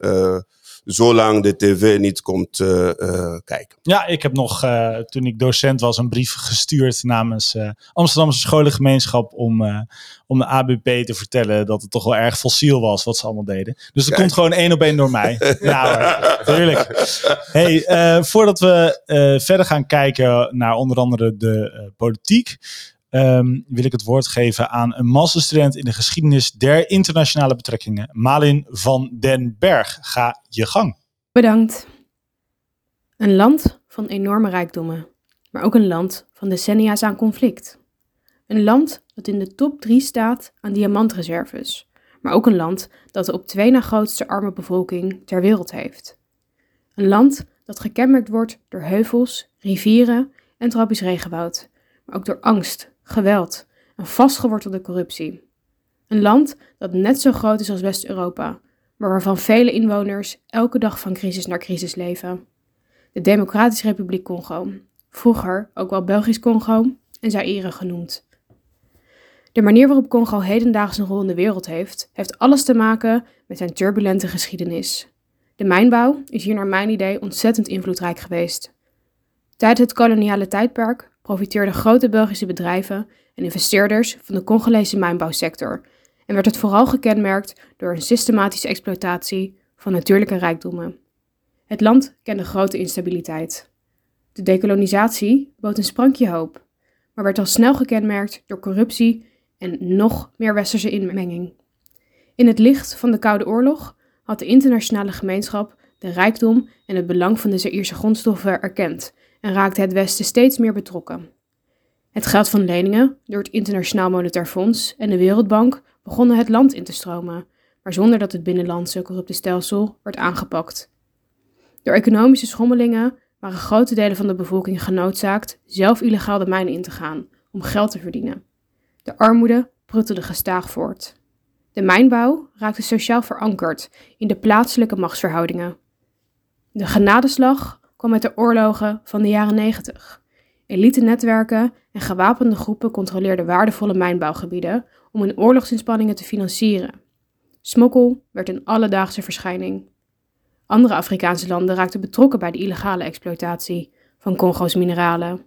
zolang de tv niet komt uh, uh, kijken. Ja, ik heb nog, uh, toen ik docent was, een brief gestuurd namens Amsterdamse scholengemeenschap om, om de ABP te vertellen dat het toch wel erg fossiel was wat ze allemaal deden. Dus dat komt gewoon één op één door mij. ja hoor, tuurlijk. Hey, voordat we verder gaan kijken naar onder andere de politiek, um, wil ik het woord geven aan een masterstudent in de geschiedenis der internationale betrekkingen, Malin van den Berg. Ga je gang. Bedankt. Een land van enorme rijkdommen, maar ook een land van decennia's aan conflict. Een land dat in de top 3 staat aan diamantreserves, maar ook een land dat de op twee na grootste arme bevolking ter wereld heeft. Een land dat gekenmerkt wordt door heuvels, rivieren en tropisch regenwoud, maar ook door angst, geweld en vastgewortelde corruptie. Een land dat net zo groot is als West-Europa, maar waarvan vele inwoners elke dag van crisis naar crisis leven. De Democratische Republiek Congo, vroeger ook wel Belgisch Congo en Zaire genoemd. De manier waarop Congo hedendaags een rol in de wereld heeft, heeft alles te maken met zijn turbulente geschiedenis. De mijnbouw is hier naar mijn idee ontzettend invloedrijk geweest. Tijdens het koloniale tijdperk profiteerden grote Belgische bedrijven en investeerders van de Congolese mijnbouwsector en werd het vooral gekenmerkt door een systematische exploitatie van natuurlijke rijkdommen. Het land kende grote instabiliteit. De dekolonisatie bood een sprankje hoop, maar werd al snel gekenmerkt door corruptie en nog meer westerse inmenging. In het licht van de Koude Oorlog had de internationale gemeenschap de rijkdom en het belang van de Zaïrse grondstoffen erkend en raakte het Westen steeds meer betrokken. Het geld van leningen door het Internationaal Monetair Fonds en de Wereldbank begonnen het land in te stromen, maar zonder dat het binnenlandse corrupte stelsel werd aangepakt. Door economische schommelingen waren grote delen van de bevolking genoodzaakt zelf illegaal de mijnen in te gaan om geld te verdienen. De armoede pruttelde gestaag voort. De mijnbouw raakte sociaal verankerd in de plaatselijke machtsverhoudingen. De genadeslag kwam uit de oorlogen van de jaren 90. Elite-netwerken en gewapende groepen controleerden waardevolle mijnbouwgebieden om hun oorlogsinspanningen te financieren. Smokkel werd een alledaagse verschijning. Andere Afrikaanse landen raakten betrokken bij de illegale exploitatie van Congo's mineralen.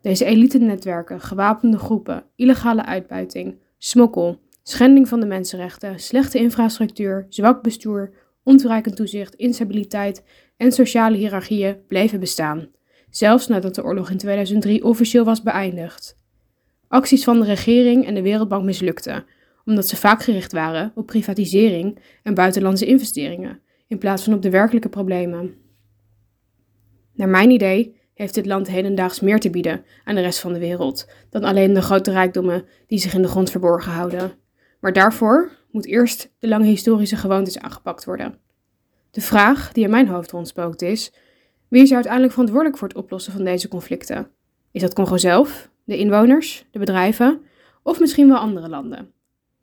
Deze elite-netwerken, gewapende groepen, illegale uitbuiting, smokkel, schending van de mensenrechten, slechte infrastructuur, zwak bestuur, ontoereikend toezicht, instabiliteit en sociale hiërarchieën bleven bestaan, zelfs nadat de oorlog in 2003 officieel was beëindigd. Acties van de regering en de Wereldbank mislukten, omdat ze vaak gericht waren op privatisering en buitenlandse investeringen, in plaats van op de werkelijke problemen. Naar mijn idee heeft dit land hedendaags meer te bieden aan de rest van de wereld dan alleen de grote rijkdommen die zich in de grond verborgen houden. Maar daarvoor moet eerst de lange historische gewoontes aangepakt worden. De vraag die in mijn hoofd rondspookt is: wie is uiteindelijk verantwoordelijk voor het oplossen van deze conflicten? Is dat Congo zelf, de inwoners, de bedrijven of misschien wel andere landen?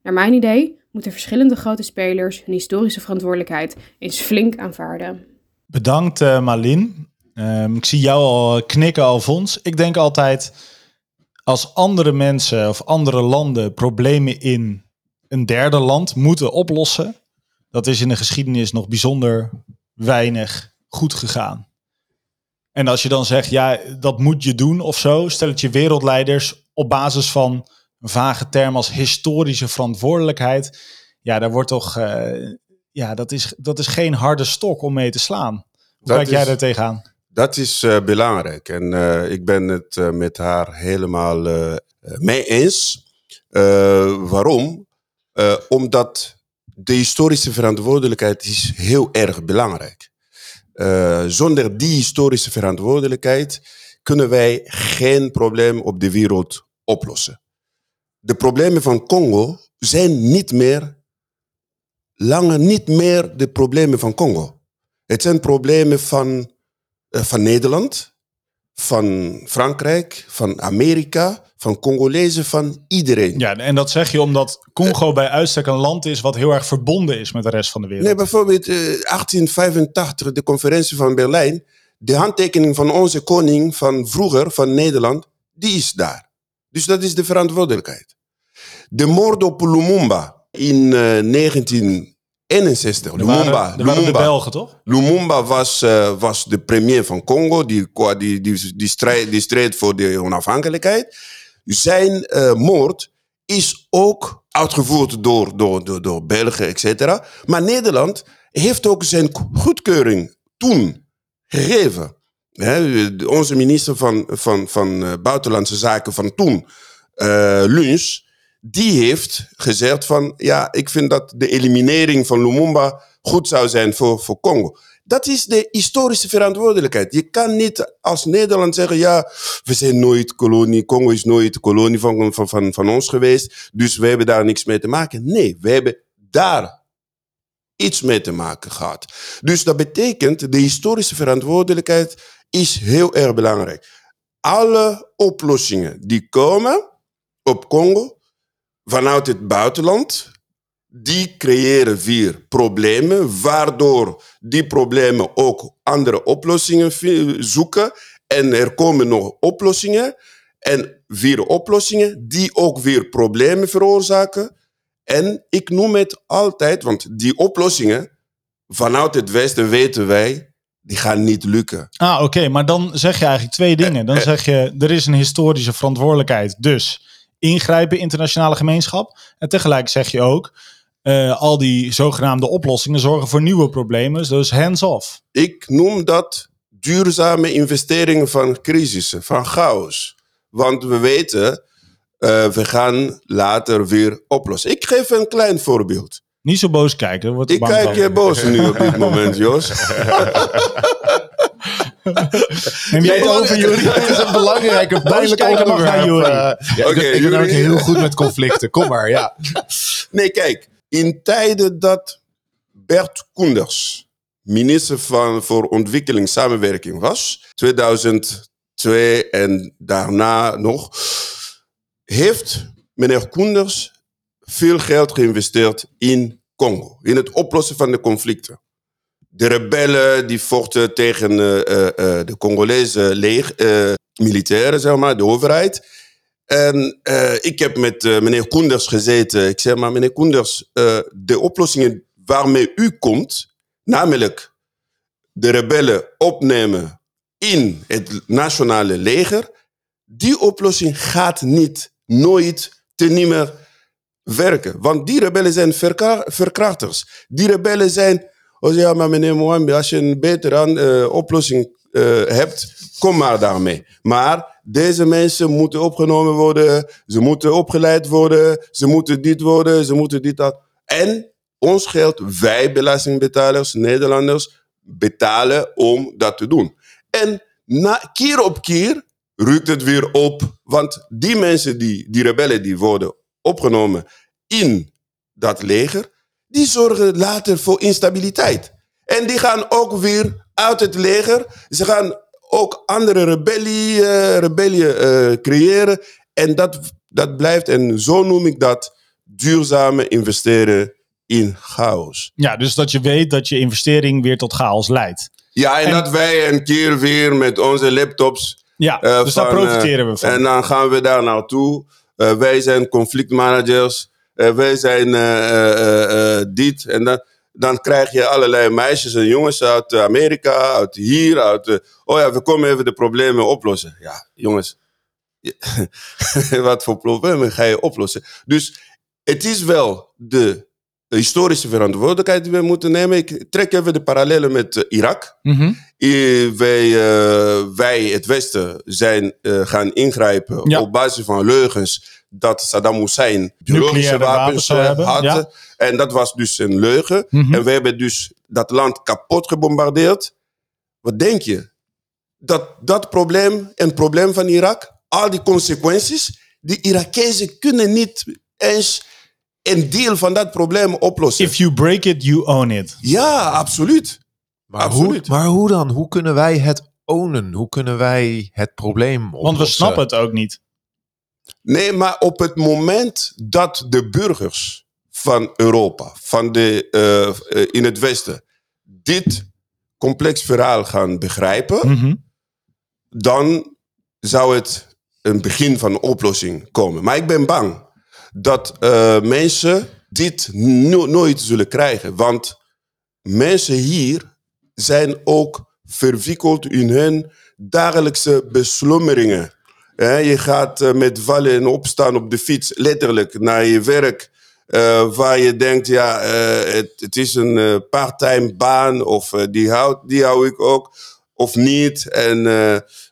Naar mijn idee moeten verschillende grote spelers hun historische verantwoordelijkheid eens flink aanvaarden. Bedankt uh, Malin. Um, ik zie jou al knikken, Alfons. Ik denk altijd, als andere mensen of andere landen problemen in een derde land moeten oplossen, dat is in de geschiedenis nog bijzonder weinig goed gegaan. En als je dan zegt, ja, dat moet je doen of zo, stel het je wereldleiders op basis van een vage term als historische verantwoordelijkheid. Ja, daar wordt toch, uh, ja, dat is, dat is geen harde stok om mee te slaan. Hoe dat kijk jij daar tegenaan? Dat is uh, belangrijk en uh, ik ben het met haar helemaal mee eens. waarom? omdat de historische verantwoordelijkheid is heel erg belangrijk. Uh, zonder die historische verantwoordelijkheid kunnen wij geen probleem op de wereld oplossen. De problemen van Congo zijn niet meer, lange niet meer de problemen van Congo. Het zijn problemen van, uh, van Nederland, van Frankrijk, van Amerika, van Congolezen, van iedereen. Ja, en dat zeg je omdat Congo bij uitstek een land is wat heel erg verbonden is met de rest van de wereld. Nee, bijvoorbeeld eh, 1885, de conferentie van Berlijn. De handtekening van onze koning van vroeger, van Nederland, die is daar. Dus dat is de verantwoordelijkheid. De moord op Lumumba in eh, 1961. Er waren, Lumumba, er waren de. Belgen, toch? Lumumba was, eh, was de premier van Congo, die, die, die, die, strijd, die streed voor de onafhankelijkheid. Zijn eh, moord is ook uitgevoerd door, door, door, door België, et cetera. Maar Nederland heeft ook zijn goedkeuring toen gegeven. Onze minister van, van, van eh, Buitenlandse Zaken van toen, eh Luns, die heeft gezegd van... ja, ik vind dat de eliminering van Lumumba goed zou zijn voor, voor Congo. Dat is de historische verantwoordelijkheid. Je kan niet als Nederland zeggen... ja, we zijn nooit kolonie, Congo is nooit kolonie van, van, van, van ons geweest... dus we hebben daar niks mee te maken. Nee, we hebben daar iets mee te maken gehad. Dus dat betekent, de historische verantwoordelijkheid is heel erg belangrijk. Alle oplossingen die komen op Congo vanuit het buitenland, die creëren weer problemen, waardoor die problemen ook andere oplossingen zoeken. En er komen nog oplossingen en weer oplossingen die ook weer problemen veroorzaken. En ik noem het altijd, want die oplossingen vanuit het Westen weten wij, die gaan niet lukken. Ah, oké. maar dan zeg je eigenlijk twee dingen. Dan zeg je, er is een historische verantwoordelijkheid. Dus ingrijpen internationale gemeenschap. En tegelijk zeg je ook, eh, al die zogenaamde oplossingen zorgen voor nieuwe problemen. Dus hands off. Ik noem dat duurzame investeringen van crisissen, van chaos. Want we weten, eh, we gaan later weer oplossen. Ik geef een klein voorbeeld. Niet zo boos kijken. Wordt Ik kijk je boos nu op dit moment, Jos. Neem jij het over, Juri? Het is een belangrijke, pijnlijk kijken mag onderwerp. naar Juri. eh, ik Oké, ben- ik ben ook Juri. heel goed met conflicten. Kom maar, ja. Nee, kijk. In tijden dat Bert Koenders minister van, voor ontwikkelingssamenwerking was, 2002 en daarna nog, heeft meneer Koenders veel geld geïnvesteerd in Congo, in het oplossen van de conflicten. De rebellen die vochten tegen eh, de Congolese leeg, militairen, zeg maar, de overheid. En eh, ik heb met eh, meneer Koenders gezeten. Ik zeg maar, meneer Koenders, eh, de oplossingen waarmee u komt, namelijk de rebellen opnemen in het nationale leger, die oplossing gaat niet, nooit, te nimmer werken. Want die rebellen zijn verkra- verkrachters. Die rebellen zijn, oh ja, maar meneer Mohambi, als je een betere oplossing hebt, kom maar daarmee. Maar deze mensen moeten opgenomen worden, ze moeten opgeleid worden, ze moeten dit worden, ze moeten dit dat. En ons geld, wij belastingbetalers, Nederlanders, betalen om dat te doen. En na, keer op keer rukt het weer op, want die mensen, die, die rebellen die worden opgenomen in dat leger, die zorgen later voor instabiliteit. En die gaan ook weer uit het leger. Ze gaan ook andere rebellie, eh, rebellie eh, creëren. En dat, dat blijft, en zo noem ik dat, duurzame investeren in chaos. Ja, dus dat je weet dat je investering weer tot chaos leidt. Ja, en, En- dat wij een keer weer met onze laptops Ja, Eh, dus daar van, profiteren eh, we van. En dan gaan we daar naartoe. Wij zijn conflictmanagers. Wij zijn dit. En dan, dan krijg je allerlei meisjes en jongens uit Amerika, uit hier, uit... eh, oh ja, we komen even de problemen oplossen. Ja, jongens. Wat voor problemen ga je oplossen? Dus het is wel de historische verantwoordelijkheid die we moeten nemen. Ik trek even de parallellen met eh, Irak. Eh, wij, eh, wij, het Westen, zijn eh, gaan ingrijpen Ja. op basis van leugens dat Saddam Hussein biologische Nucleaire wapens wapens eh, had. ja. En dat was dus een leugen. Mhm. En we hebben dus dat land kapot gebombardeerd. Wat denk je? Dat dat probleem, een probleem van Irak, al die consequenties, die Irakezen kunnen niet eens een deel van dat probleem oplossen. If you break it, you own it. Ja, absoluut. Maar hoe, maar hoe dan? Hoe kunnen wij het ownen? Hoe kunnen wij het probleem oplossen? Want we snappen het ook niet. Nee, maar op het moment dat de burgers van Europa, van de, eh, eh, in het Westen, dit complex verhaal gaan begrijpen, Mhm. dan zou het een begin van een oplossing komen. Maar ik ben bang dat eh, mensen dit no- nooit zullen krijgen. Want mensen hier zijn ook verwikkeld in hun dagelijkse beslommeringen. Je gaat eh, met vallen en opstaan op de fiets letterlijk naar je werk. eh, waar je denkt, ja, eh, het, het is een eh parttime baan of die, houd, die hou ik ook of niet. En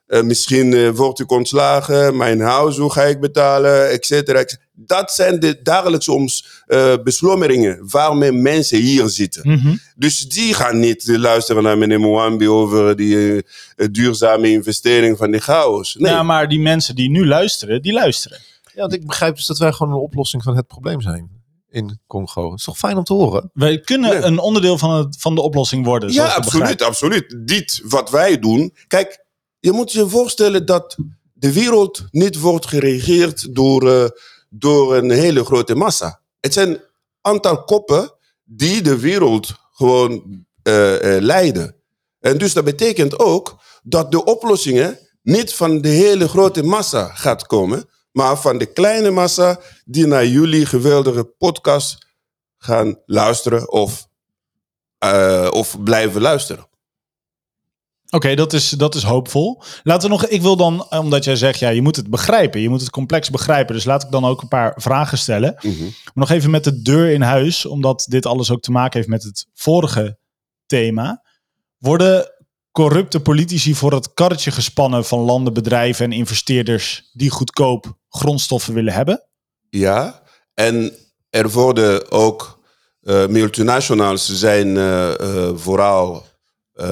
eh, misschien eh, word ik ontslagen, mijn huis, hoe ga ik betalen, et cetera. et cetera. Dat zijn de dagelijkse oms, eh, beslommeringen waarmee mensen hier zitten. Mhm. Dus die gaan niet luisteren naar meneer Mwambi over die duurzame investering van die chaos. Nee. Ja, maar die mensen die nu luisteren, die luisteren. Ja, want ik begrijp dus dat wij gewoon een oplossing van het probleem zijn in Congo. Dat is toch fijn om te horen? Wij kunnen Nee. een onderdeel van, het, van de oplossing worden. Ja, absoluut, absoluut. Dit wat wij doen. Kijk, je moet je voorstellen dat de wereld niet wordt geregeerd door, eh, door een hele grote massa. Het zijn aantal koppen die de wereld gewoon eh, leiden. En dus dat betekent ook dat de oplossingen niet van de hele grote massa gaat komen, maar van de kleine massa die naar jullie geweldige podcast gaan luisteren of, of blijven luisteren. Oké, dat, is, dat is hoopvol. Laten we nog, ik wil dan, eh, omdat jij zegt, ja, je moet het begrijpen. Je moet het complex begrijpen. Dus laat ik dan ook een paar vragen stellen. Mhm. Maar nog even met de deur in huis, omdat dit alles ook te maken heeft met het vorige thema. Worden corrupte politici voor het karretje gespannen van landen, bedrijven en investeerders die goedkoop grondstoffen willen hebben? Ja, en er worden ook eh, multinationals zijn eh, vooral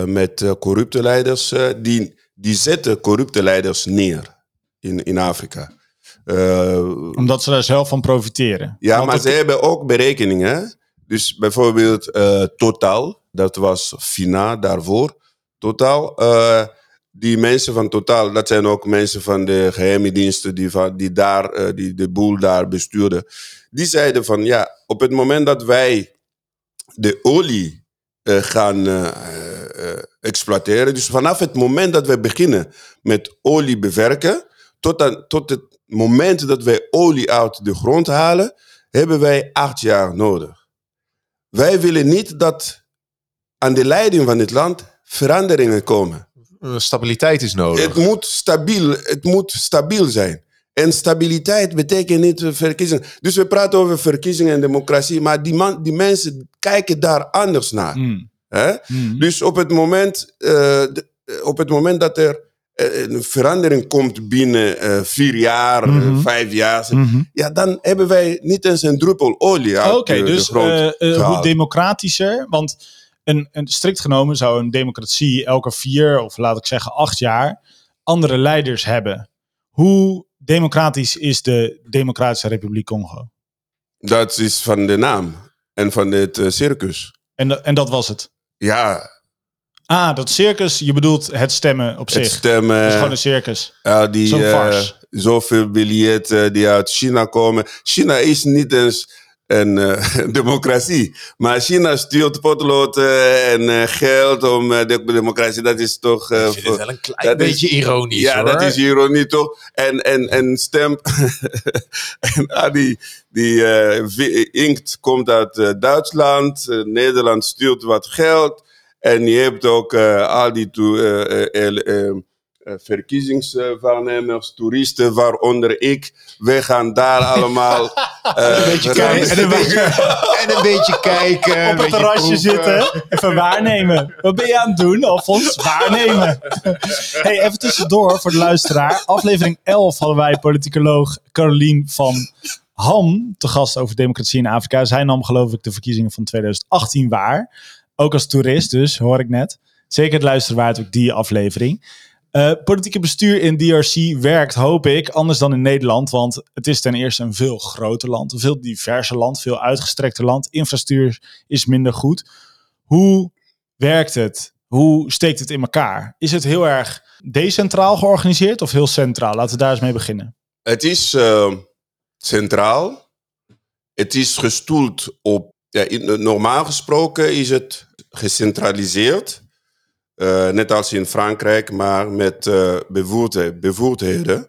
met eh, corrupte leiders, eh, die, die zetten corrupte leiders neer in, in Afrika. Eh, Omdat ze daar zelf van profiteren. ja, Want maar ze hebben ook berekeningen. Dus bijvoorbeeld eh, Total, dat was Fina daarvoor. Total, eh, die mensen van Total, dat zijn ook mensen van de geheime diensten die, van, die, daar, eh, die de boel daar bestuurden. Die zeiden van ja, op het moment dat wij de olie eh, gaan eh, eh, exploiteren, dus vanaf het moment dat wij beginnen met olie bewerken, tot, aan, tot het moment dat wij olie uit de grond halen, hebben wij acht jaar nodig. Wij willen niet dat aan de leiding van dit land veranderingen komen. Stabiliteit is nodig. Het moet, stabiel, het moet stabiel zijn. En stabiliteit betekent niet verkiezingen. Dus we praten over verkiezingen en democratie, maar die, man, die mensen kijken daar anders naar. Hmm. Hè? Hmm. Dus op het moment, eh, eh, op het moment dat er eh, een verandering komt binnen vier jaar, Mhm. vijf jaar, Mhm. ja, dan hebben wij niet eens een druppel olie uit Oké, de, de dus grond eh, hoe democratischer? Want een, een, strikt genomen zou een democratie elke vier of laat ik zeggen acht jaar andere leiders hebben. Hoe democratisch is de Democratische Republiek Congo? Dat is van de naam en van het eh, circus. En, da- en dat was het. Ja, Ah, dat circus, je bedoelt het stemmen op het zich. stemmen. Het is gewoon een circus. Ja, die, Zo'n farce. zoveel biljetten die uit China komen. China is niet eens een eh, democratie. Maar China stuurt potloden en eh, geld om eh, de democratie. Dat is toch... eh, het voor- wel een klein dat is- beetje ironisch ja, hoor. dat is ironie toch? En, en, en stem. en ah, die, eh, inkt komt uit eh, Duitsland. Eh, Nederland stuurt wat geld. En je hebt ook eh, al die toe, eh, verkiezingswaarnemers, toeristen, waaronder ik. We gaan daar allemaal. eh, Een beetje kijken. En een beetje, en een beetje kijken. Op het terrasje zitten, even waarnemen. Wat ben je aan het doen, Alfons? Waarnemen. hey, even tussendoor voor de luisteraar. Aflevering 11 hadden wij politicoloog Carolien van Ham te gast over democratie in Afrika. Zij nam geloof ik de verkiezingen van 2018 waar. Ook als toerist dus, hoor ik net. Zeker het luisteren waard ook die aflevering. Eh, politieke bestuur in DRC werkt, hoop ik, anders dan in Nederland. Want het is ten eerste een veel groter land, een veel diverser land, veel uitgestrekter land. Infrastructuur is minder goed. Hoe werkt het Hoe steekt het in elkaar? Is het heel erg decentraal georganiseerd of heel centraal? Laten we daar eens mee beginnen. Het is eh, centraal. Het is gestoeld op. Ja, in, normaal gesproken is het gecentraliseerd. Eh, net als in Frankrijk, maar met uh, bevoegdheden. bevoegdheden.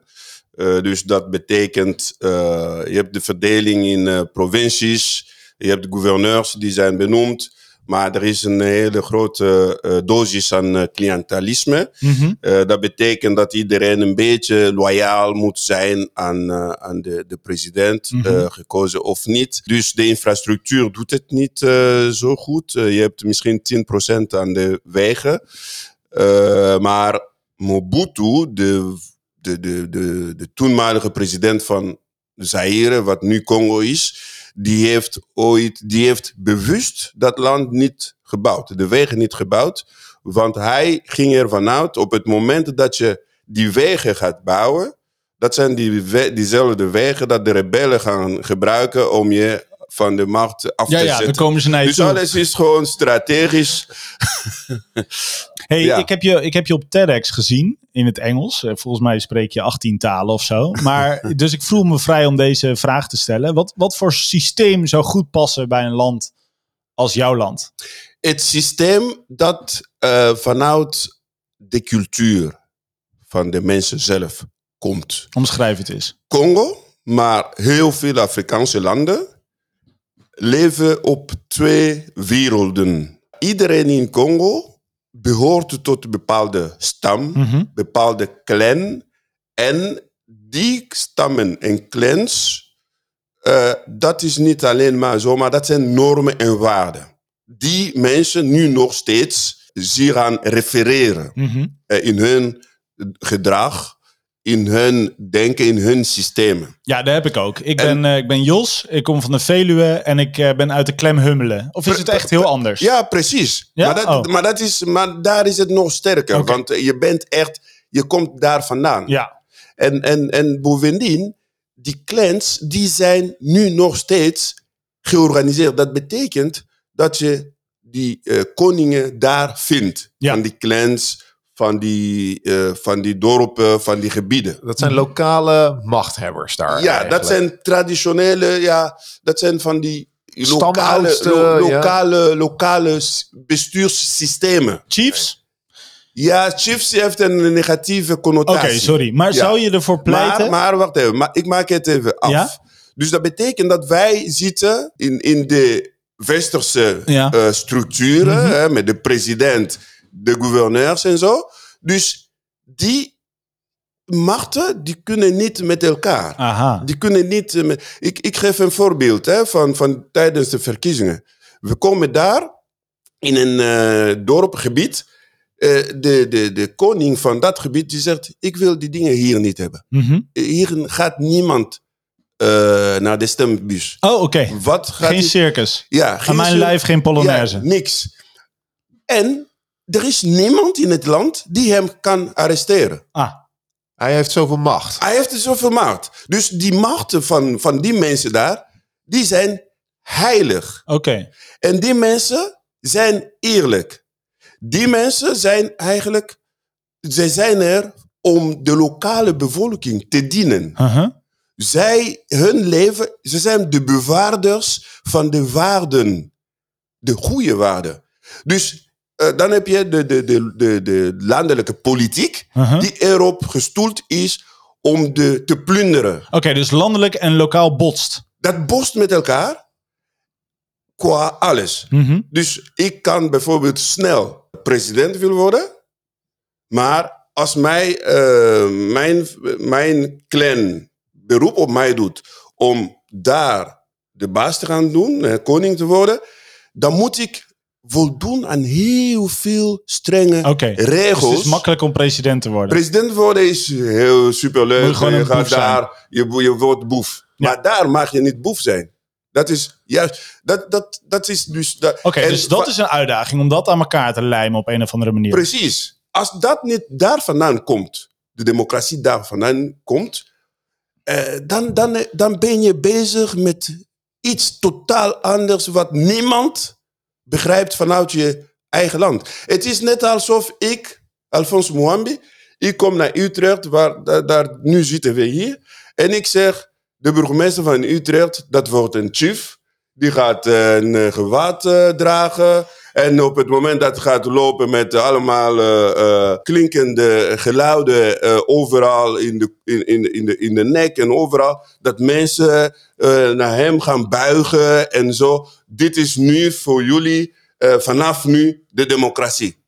Uh, dus dat betekent, je hebt de verdeling in provincies, je hebt gouverneurs die zijn benoemd. Maar er is een hele grote uh, dosis aan uh, clientelisme. Mm -hmm. uh, dat betekent dat iedereen een beetje loyaal moet zijn aan, aan de, de president, mm -hmm. gekozen of niet. Dus de infrastructuur doet het niet zo goed. je hebt misschien 10% aan de wegen. maar Mobutu, de, de, de, de, de toenmalige president van Zaire, wat nu Congo is die heeft ooit, die heeft bewust dat land niet gebouwd, de wegen niet gebouwd. Want hij ging ervan uit, op het moment dat je die wegen gaat bouwen, dat zijn die diezelfde wegen dat de rebellen gaan gebruiken om je van de macht af ja, te ja, zetten. dan komen ze naar je dus toe. alles is gewoon strategisch. Hey, Ja. ik, heb je, ik heb je op TEDx gezien in het Engels. Eh, Volgens mij spreek je 18 talen of zo. Maar, dus ik voel me vrij om deze vraag te stellen. Wat, wat voor systeem zou goed passen bij een land als jouw land? Het systeem dat eh, vanuit de cultuur van de mensen zelf komt. Omschrijf het eens. Congo, maar heel veel Afrikaanse landen leven op twee werelden. Iedereen in Congo behoort tot een bepaalde stam, Mhm. bepaalde clan. En die stammen en clans, eh, dat is niet alleen maar zo, maar dat zijn normen en waarden. Die mensen nu nog steeds zich aan refereren Mhm. eh, in hun gedrag, in hun denken, in hun systemen. Ja, dat heb ik ook. Ik En- ben, eh, ik ben Jos, ik kom van de Veluwe en ik eh, ben uit de klem Hummelen. Of is het echt heel anders? Ja, precies. Ja? Maar, dat, Oh. maar, dat is, maar daar is het nog sterker. Want je bent echt, je komt daar vandaan. Ja. En, en, en bovendien, die clans, die zijn nu nog steeds georganiseerd. Dat betekent dat je die eh, koningen daar vindt. Ja. Van die clans, van die, eh, van die dorpen, van die gebieden. Dat zijn lokale machthebbers daar. Ja, eigenlijk. dat zijn traditionele, ja, dat zijn van die lokale, Stamoudsten, lo- ja. lokale, lokale bestuurssystemen. Chiefs? Ja, Chiefs heeft een negatieve Oké, connotatie. sorry. Maar Ja. zou je ervoor pleiten? Maar, maar wacht even, maar ik maak het even af. Ja? Dus dat betekent dat wij zitten in, in de westerse Ja. eh, structuren, Mhm. hè, met de president, de gouverneurs en zo. Dus die machten, die kunnen niet met elkaar. Aha. Die kunnen niet. eh, met- Ik, ik geef een voorbeeld hè, van, van tijdens de verkiezingen. We komen daar in een eh dorpgebied. Eh, de, de, de koning van dat gebied die zegt: Ik wil die dingen hier niet hebben. Mhm. Hier gaat niemand naar de stembus. Oh, oké. Wat gaat Geen circus. ja, Aan mijn lijf geen polonaise. Ja, niks. En er is niemand in het land die hem kan arresteren. Ah, Hij heeft zoveel macht. Hij heeft zoveel macht. Dus die machten van, van die mensen daar, die zijn heilig. oké. En die mensen zijn eerlijk. Die mensen zijn eigenlijk, zij zijn er om de lokale bevolking te dienen. Uh-huh. Zij, hun leven, ze zijn de bewaarders van de waarden. De goede waarden. Dus eh, dan heb je de, de, de, de, de landelijke politiek, Uh-huh. die erop gestoeld is om de, te plunderen. Oké, dus landelijk en lokaal botst. Dat bost met elkaar qua alles. Mhm. Dus ik kan bijvoorbeeld snel president willen worden, maar als mij, eh, mijn, mijn clan beroep op mij doet om daar de baas te gaan doen, koning te worden, dan moet ik voldoen aan heel veel strenge Oké. Dus regels. het is makkelijk om president te worden. President worden is heel superleuk. Moet je gewoon je gaat boef zijn. daar, je, wordt boef. Ja. Maar daar mag je niet boef zijn. Dat is juist, dat, dat, dat is dus... dat- Oké, dus dat is een uitdaging om dat aan elkaar te lijmen op een of andere manier. Precies. Als dat niet daar vandaan komt, de democratie daar vandaan komt, eh, dan, dan, dan ben je bezig met iets totaal anders wat niemand begrijpt vanuit je eigen land. Het is net alsof ik, Alphonse Mouambi, ik kom naar Utrecht, waar, daar, nu zitten we hier. En ik zeg, de burgemeester van Utrecht, dat wordt een chief. Die gaat eh, een gewaad eh, dragen. En op het moment dat het gaat lopen met allemaal eh, eh, klinkende geluiden eh, overal in de, in, in, in, de, in de nek en overal, dat mensen eh, naar hem gaan buigen en zo. Dit is nu voor jullie, eh, vanaf nu, de democratie.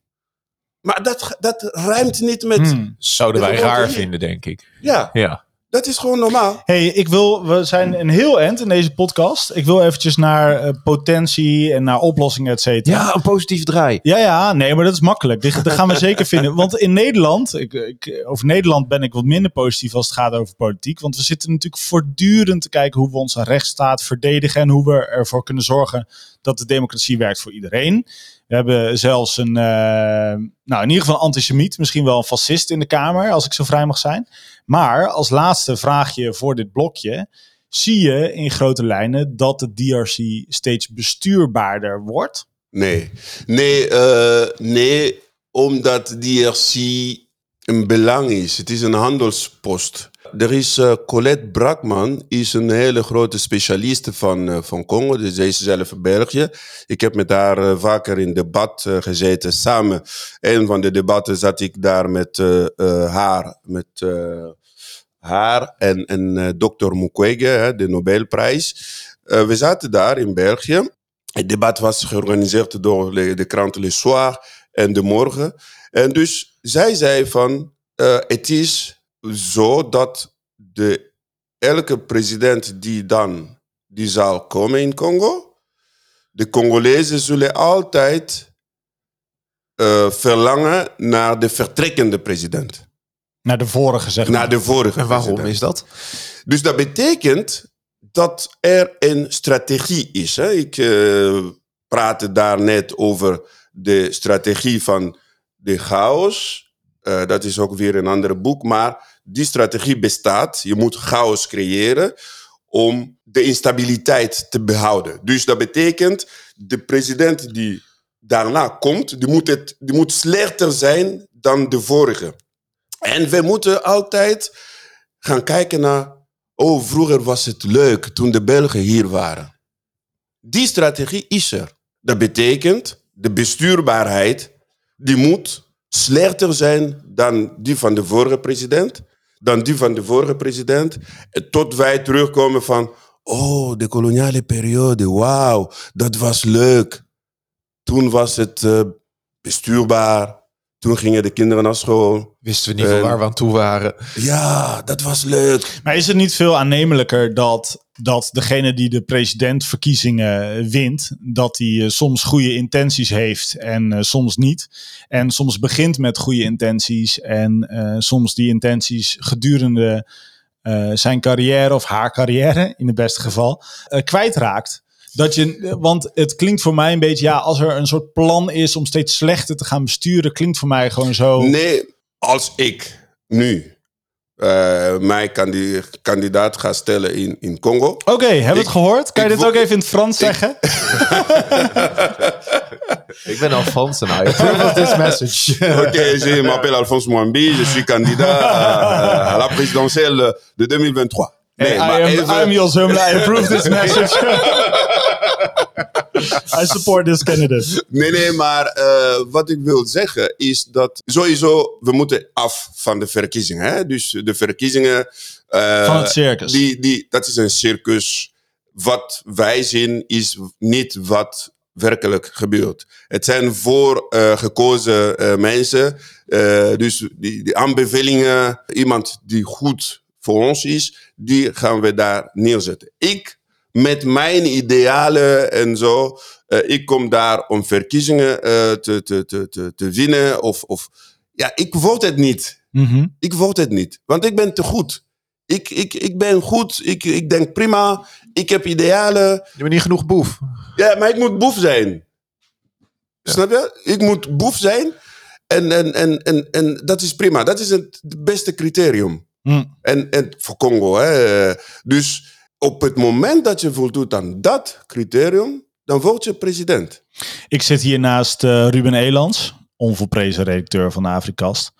Maar dat, dat rijmt niet met. Hmm. Zouden wij raar vinden, denk ik. Ja, Ja. Dat is gewoon normaal. Hey, ik wil, we zijn een heel eind in deze podcast. Ik wil eventjes naar eh, potentie en naar oplossingen, et cetera. ja, een positieve draai. Ja, ja, nee, maar dat is makkelijk. Dat gaan we zeker vinden. Want in Nederland, ik, ik, over Nederland ben ik wat minder positief als het gaat over politiek. Want we zitten natuurlijk voortdurend te kijken hoe we onze rechtsstaat verdedigen. En hoe we ervoor kunnen zorgen dat de democratie werkt voor iedereen. We hebben zelfs een, eh, nou in ieder geval een antisemiet, misschien wel een fascist in de Kamer, als ik zo vrij mag zijn. Maar als laatste vraagje voor dit blokje. Zie je in grote lijnen dat de DRC steeds bestuurbaarder wordt? Nee, nee, eh, nee omdat DRC een belang is. Het is een handelspost. Er is eh, Colette Brakman, is een hele grote specialiste van, eh, van Congo. Dus zij is zelf in België. Ik heb met haar vaker in debat gezeten samen. Een van de debatten zat ik daar met haar, met haar en, en eh, dokter Mukwege, hè, de Nobelprijs. Eh, we zaten daar in België. Het debat was georganiseerd door de, krant Le Soir en De Morgen. En dus zij zei van, eh, het is zo dat de, elke president die dan die zal komen in Congo, de Congolezen zullen altijd verlangen naar de vertrekkende president. Naar de vorige, zeg maar. Naar de vorige En waarom is dat? Dus dat betekent dat er een strategie is. Hè? Ik eh, praatte daar net over de strategie van de chaos. Eh, dat is ook weer een ander boek. Maar die strategie bestaat. Je moet chaos creëren om de instabiliteit te behouden. Dus dat betekent de president die daarna komt, die moet, het, die moet slechter zijn dan de vorige. En we moeten altijd gaan kijken naar, oh, vroeger was het leuk toen de Belgen hier waren. Die strategie is er. Dat betekent, de bestuurbaarheid, die moet slechter zijn dan die van de vorige president, dan die van de vorige president, en tot wij terugkomen van, oh, de koloniale periode, wauw, dat was leuk. Toen was het eh, bestuurbaar, toen gingen de kinderen naar school. Wisten we niet van waar we aan toe waren. Ja, dat was leuk. Maar is het niet veel aannemelijker dat, dat degene die de presidentverkiezingen wint, dat hij eh, soms goede intenties heeft en eh, soms niet. En soms begint met goede intenties en eh, soms die intenties gedurende eh, zijn carrière of haar carrière, in het beste geval, eh, kwijtraakt. Dat je, want het klinkt voor mij een beetje, ja, als er een soort plan is om steeds slechter te gaan besturen, klinkt voor mij gewoon zo. Nee, als ik nu eh, mij kandi- kandidaat ga stellen in, in Congo. Oké, hebben we het gehoord? Kan je dit ook even in het Frans zeggen? Ik ben Alphonse en I approve of this message. Ok, je m'appelle Alphonse Mwambi, je suis candidat à, à la présidentielle de 2023. Nee, Hey, maar I, am, even-. I approve this message. I support this candidate. Nee, nee, maar eh, wat ik wil zeggen is dat sowieso we moeten af van de verkiezingen. Hè? Dus de verkiezingen. eh, Van het circus. Die, die, dat is een circus. Wat wij zien is niet wat werkelijk gebeurt. Het zijn voor eh, gekozen eh, mensen. eh, dus die, die aanbevelingen, iemand die goed voor ons is, die gaan we daar neerzetten. Ik met mijn idealen en zo. eh, ik kom daar om verkiezingen eh, te, te, te, te, te winnen. Of, of, ja, ik word het niet. Mhm. Ik word het niet. Want ik ben te goed. Ik, ik, ik ben goed. Ik, ik denk prima. Ik heb idealen. Je bent niet genoeg boef. Ja, maar ik moet boef zijn. Snap je? Ik moet boef zijn. En, en, en, en, en dat is prima. Dat is het beste criterium. Hm. En, en voor Congo. Hè. Dus op het moment dat je voldoet aan dat criterium, dan word je president. Ik zit hier naast eh, Ruben Elands, onvolprezen redacteur van de Afrikast.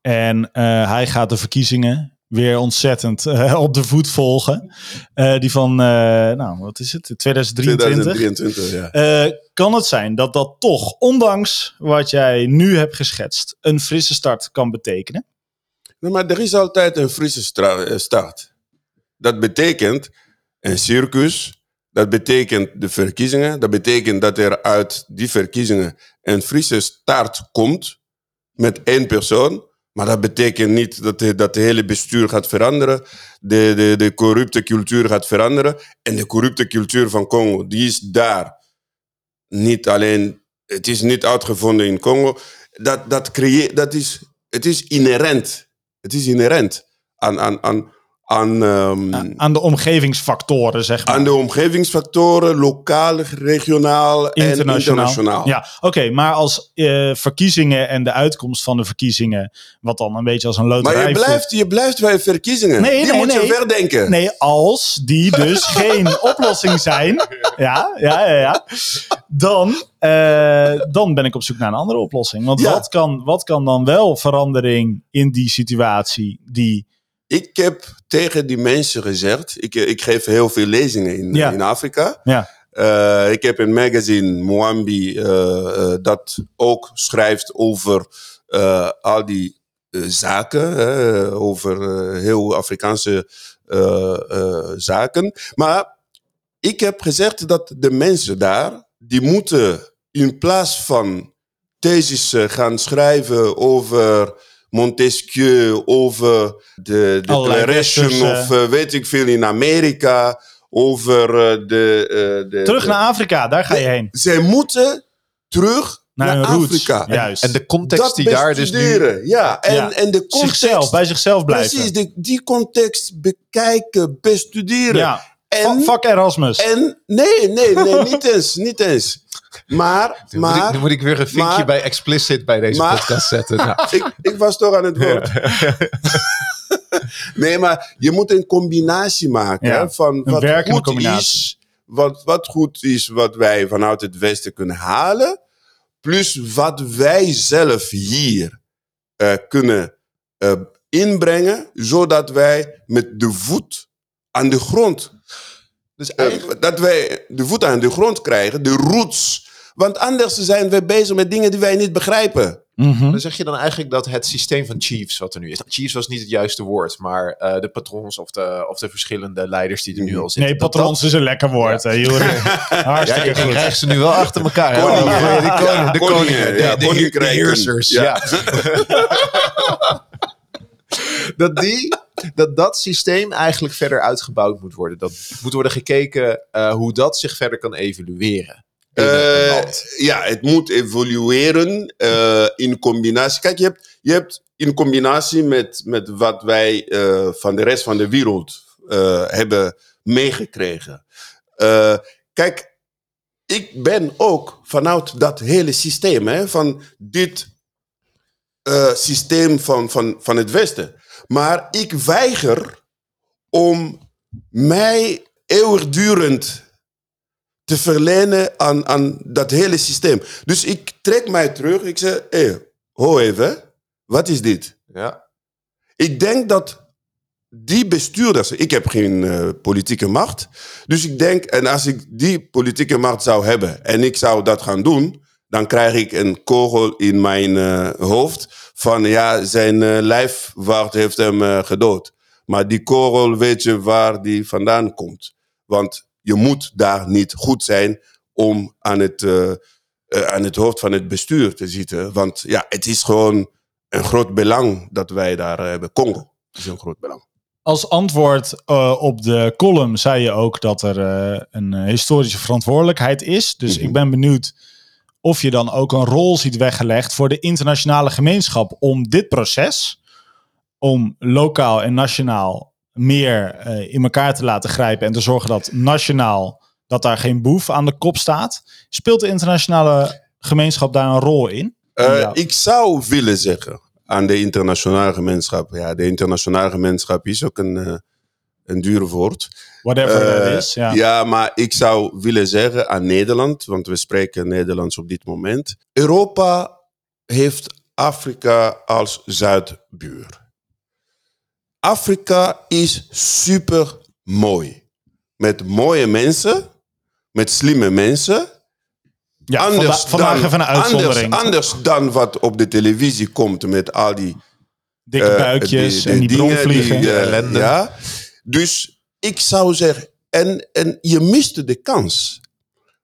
En eh, hij gaat de verkiezingen weer ontzettend eh, op de voet volgen. Die van, nou, wat is het? 2023. 2023, ja. Kan het zijn dat dat toch, ondanks wat jij nu hebt geschetst, een frisse start kan betekenen? Nee, maar er is altijd een frisse start. Dat betekent een circus. Dat betekent de verkiezingen. Dat betekent dat er uit die verkiezingen een frisse start komt met één persoon. Maar dat betekent niet dat de, dat hele bestuur gaat veranderen. De, de, de corrupte cultuur gaat veranderen. En de corrupte cultuur van Congo, die is daar. Niet alleen, het is niet uitgevonden in Congo. Dat, dat, creëer, dat is, het is inherent. Het is inherent aan, aan, aan, aan, ehm, Aan de omgevingsfactoren, zeg maar. aan de omgevingsfactoren, lokaal, regionaal en internationaal. Ja, oké, maar als eh, verkiezingen en de uitkomst van de verkiezingen, wat dan een beetje als een loterij Maar je blijft, je blijft bij verkiezingen. Nee, Die nee, moet nee. je verdenken. Nee, als die dus geen oplossing zijn, ja, ja, ja, ja, dan, eh, dan ben ik op zoek naar een andere oplossing. Want Ja. wat, kan, wat kan dan wel verandering in die situatie die... Ik heb tegen die mensen gezegd, ik, ik geef heel veel lezingen in, Ja. in Afrika. Ja, Eh, ik heb een magazine, Mwambi, eh, eh, dat ook schrijft over al die zaken, over heel Afrikaanse zaken. Maar ik heb gezegd dat de mensen daar, die moeten in plaats van thesis eh, gaan schrijven over Montesquieu, over de westerse- of eh, weet ik veel in Amerika, over eh, de, eh, de... terug de- naar Afrika, daar ga je heen. Zij moeten terug Naar naar, hun roots, Afrika. juist. En de context Dat die daar dus nu... bestuderen, Ja, en, Ja. en de context... zichzelf, bij zichzelf blijven. Precies, de, die context bekijken, bestuderen. Ja, En, fuck Erasmus. en nee, nee, nee, niet eens, niet eens. Maar, moet, ik, maar moet ik weer een vinkje maar- bij explicit bij deze maar- podcast zetten. Nou, ik, ik was toch aan het woord. nee, maar je moet een combinatie maken Ja, hè, van wat goed combinatie. is, wat, wat goed is, wat wij vanuit het Westen kunnen halen, plus wat wij zelf hier eh, kunnen eh, inbrengen, zodat wij met de voet aan de grond, dus eh, eigenlijk, dat wij de voet aan de grond krijgen, de roots. Want anders zijn we bezig met dingen die wij niet begrijpen. Mhm. dan zeg je dan eigenlijk dat het systeem van chiefs, wat er nu is... Nou, chiefs was niet het juiste woord, maar eh, de patrons of de, of de verschillende leiders die er nu al zitten. Nee, dat patrons is een lekker woord, hè, Ja, Hartstikke ik, ik goed. krijg ze nu wel achter elkaar. hè? Koningen. Die Ja, de koningen, koningen, de- ja, de- de koninkrijken. heersers. Ja. Ja. dat, die, dat dat systeem eigenlijk verder uitgebouwd moet worden. Dat moet worden gekeken eh, hoe dat zich verder kan evalueren. Eh, ja, het moet evolueren eh, in combinatie. Kijk, je hebt, je hebt in combinatie met, met wat wij eh, van de rest van de wereld hebben meegekregen. Kijk, ik ben ook vanuit dat hele systeem, hè, van dit systeem van, van, van het Westen. Maar ik weiger om mij eeuwigdurend te verlenen aan, aan dat hele systeem. Dus ik trek mij terug. Ik zeg, hé, hey, ho even, wat is dit? Ja. Ik denk dat die bestuurders, ik heb geen eh, politieke macht, dus ik denk, en als ik die politieke macht zou hebben en ik zou dat gaan doen, dan krijg ik een kogel in mijn eh, hoofd van ja, zijn eh, lijfwacht heeft hem gedood. Maar die kogel weet je waar die vandaan komt. Want je moet daar niet goed zijn om aan het, eh, eh, aan het hoofd van het bestuur te zitten. Want ja, het is gewoon een groot belang dat wij daar eh, hebben. Congo is een groot belang. Als antwoord op de column zei je ook dat er een historische verantwoordelijkheid is. Dus Mhm. ik ben benieuwd of je dan ook een rol ziet weggelegd voor de internationale gemeenschap om dit proces, om lokaal en nationaal meer eh, in elkaar te laten grijpen en te zorgen dat nationaal dat daar geen boef aan de kop staat. Speelt de internationale gemeenschap daar een rol in? Eh, Ja. Ik zou willen zeggen aan de internationale gemeenschap. Ja, de internationale gemeenschap is ook een, eh, een duur woord. Whatever that is. Ja. ja, maar ik zou willen zeggen aan Nederland, want we spreken Nederlands op dit moment. Europa heeft Afrika als zuidbuur. Afrika is super mooi. Met mooie mensen, met slimme mensen. Ja, anders vanda- vandaag dan, even een uitzondering. Anders, anders dan wat op de televisie komt met al die Dikke eh, buikjes die- en die dingen bronvliegen. die, eh, ellende. ja. Dus ik zou zeggen, en, en je miste de kans.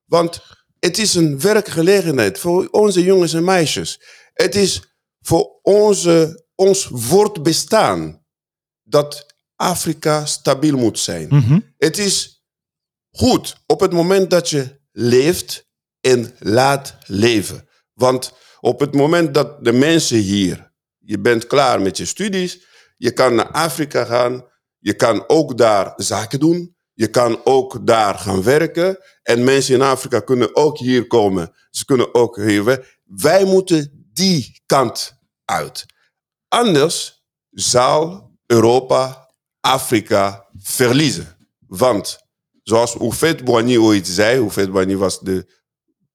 Want het is een werkgelegenheid voor onze jongens en meisjes. Het is voor onze, ons voortbestaan dat Afrika stabiel moet zijn. Mhm. Het is goed op het moment dat je leeft en laat leven. Want op het moment dat de mensen hier, je bent klaar met je studies, je kan naar Afrika gaan, je kan ook daar zaken doen, je kan ook daar gaan werken. En mensen in Afrika kunnen ook hier komen, ze kunnen ook hier werken. Wij moeten die kant uit. Anders zal Europa Afrika verliezen. Want zoals Oufet Boigny ooit zei, Oufet Boigny was de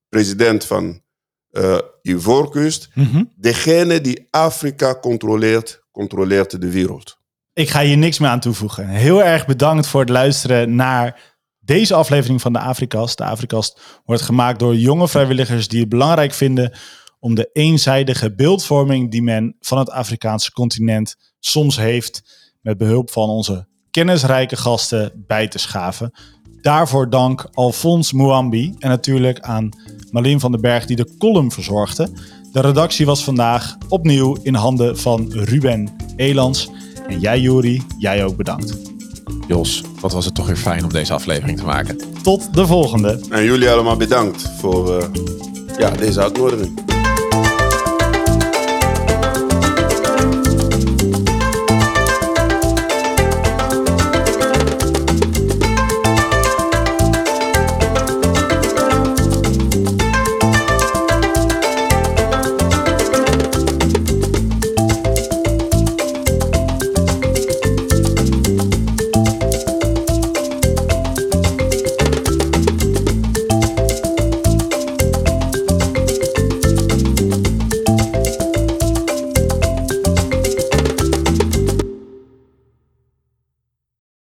president van eh Ivoorkust, Mhm. degene die Afrika controleert, controleert de wereld. Ik ga hier niks meer aan toevoegen. Heel erg bedankt voor het luisteren naar deze aflevering van de Afrikast. De Afrikast wordt gemaakt door jonge vrijwilligers die het belangrijk vinden om de eenzijdige beeldvorming die men van het Afrikaanse continent soms heeft, met behulp van onze kennisrijke gasten bij te schaven. Daarvoor dank Alfons Mouambi en natuurlijk aan Marleen van den Berg die de column verzorgde. De redactie was vandaag opnieuw in handen van Ruben Elans. En jij, Juri, jij ook bedankt. Jos, wat was het toch weer fijn om deze aflevering te maken. Tot de volgende. En jullie allemaal bedankt voor eh, ja, deze uitnodiging.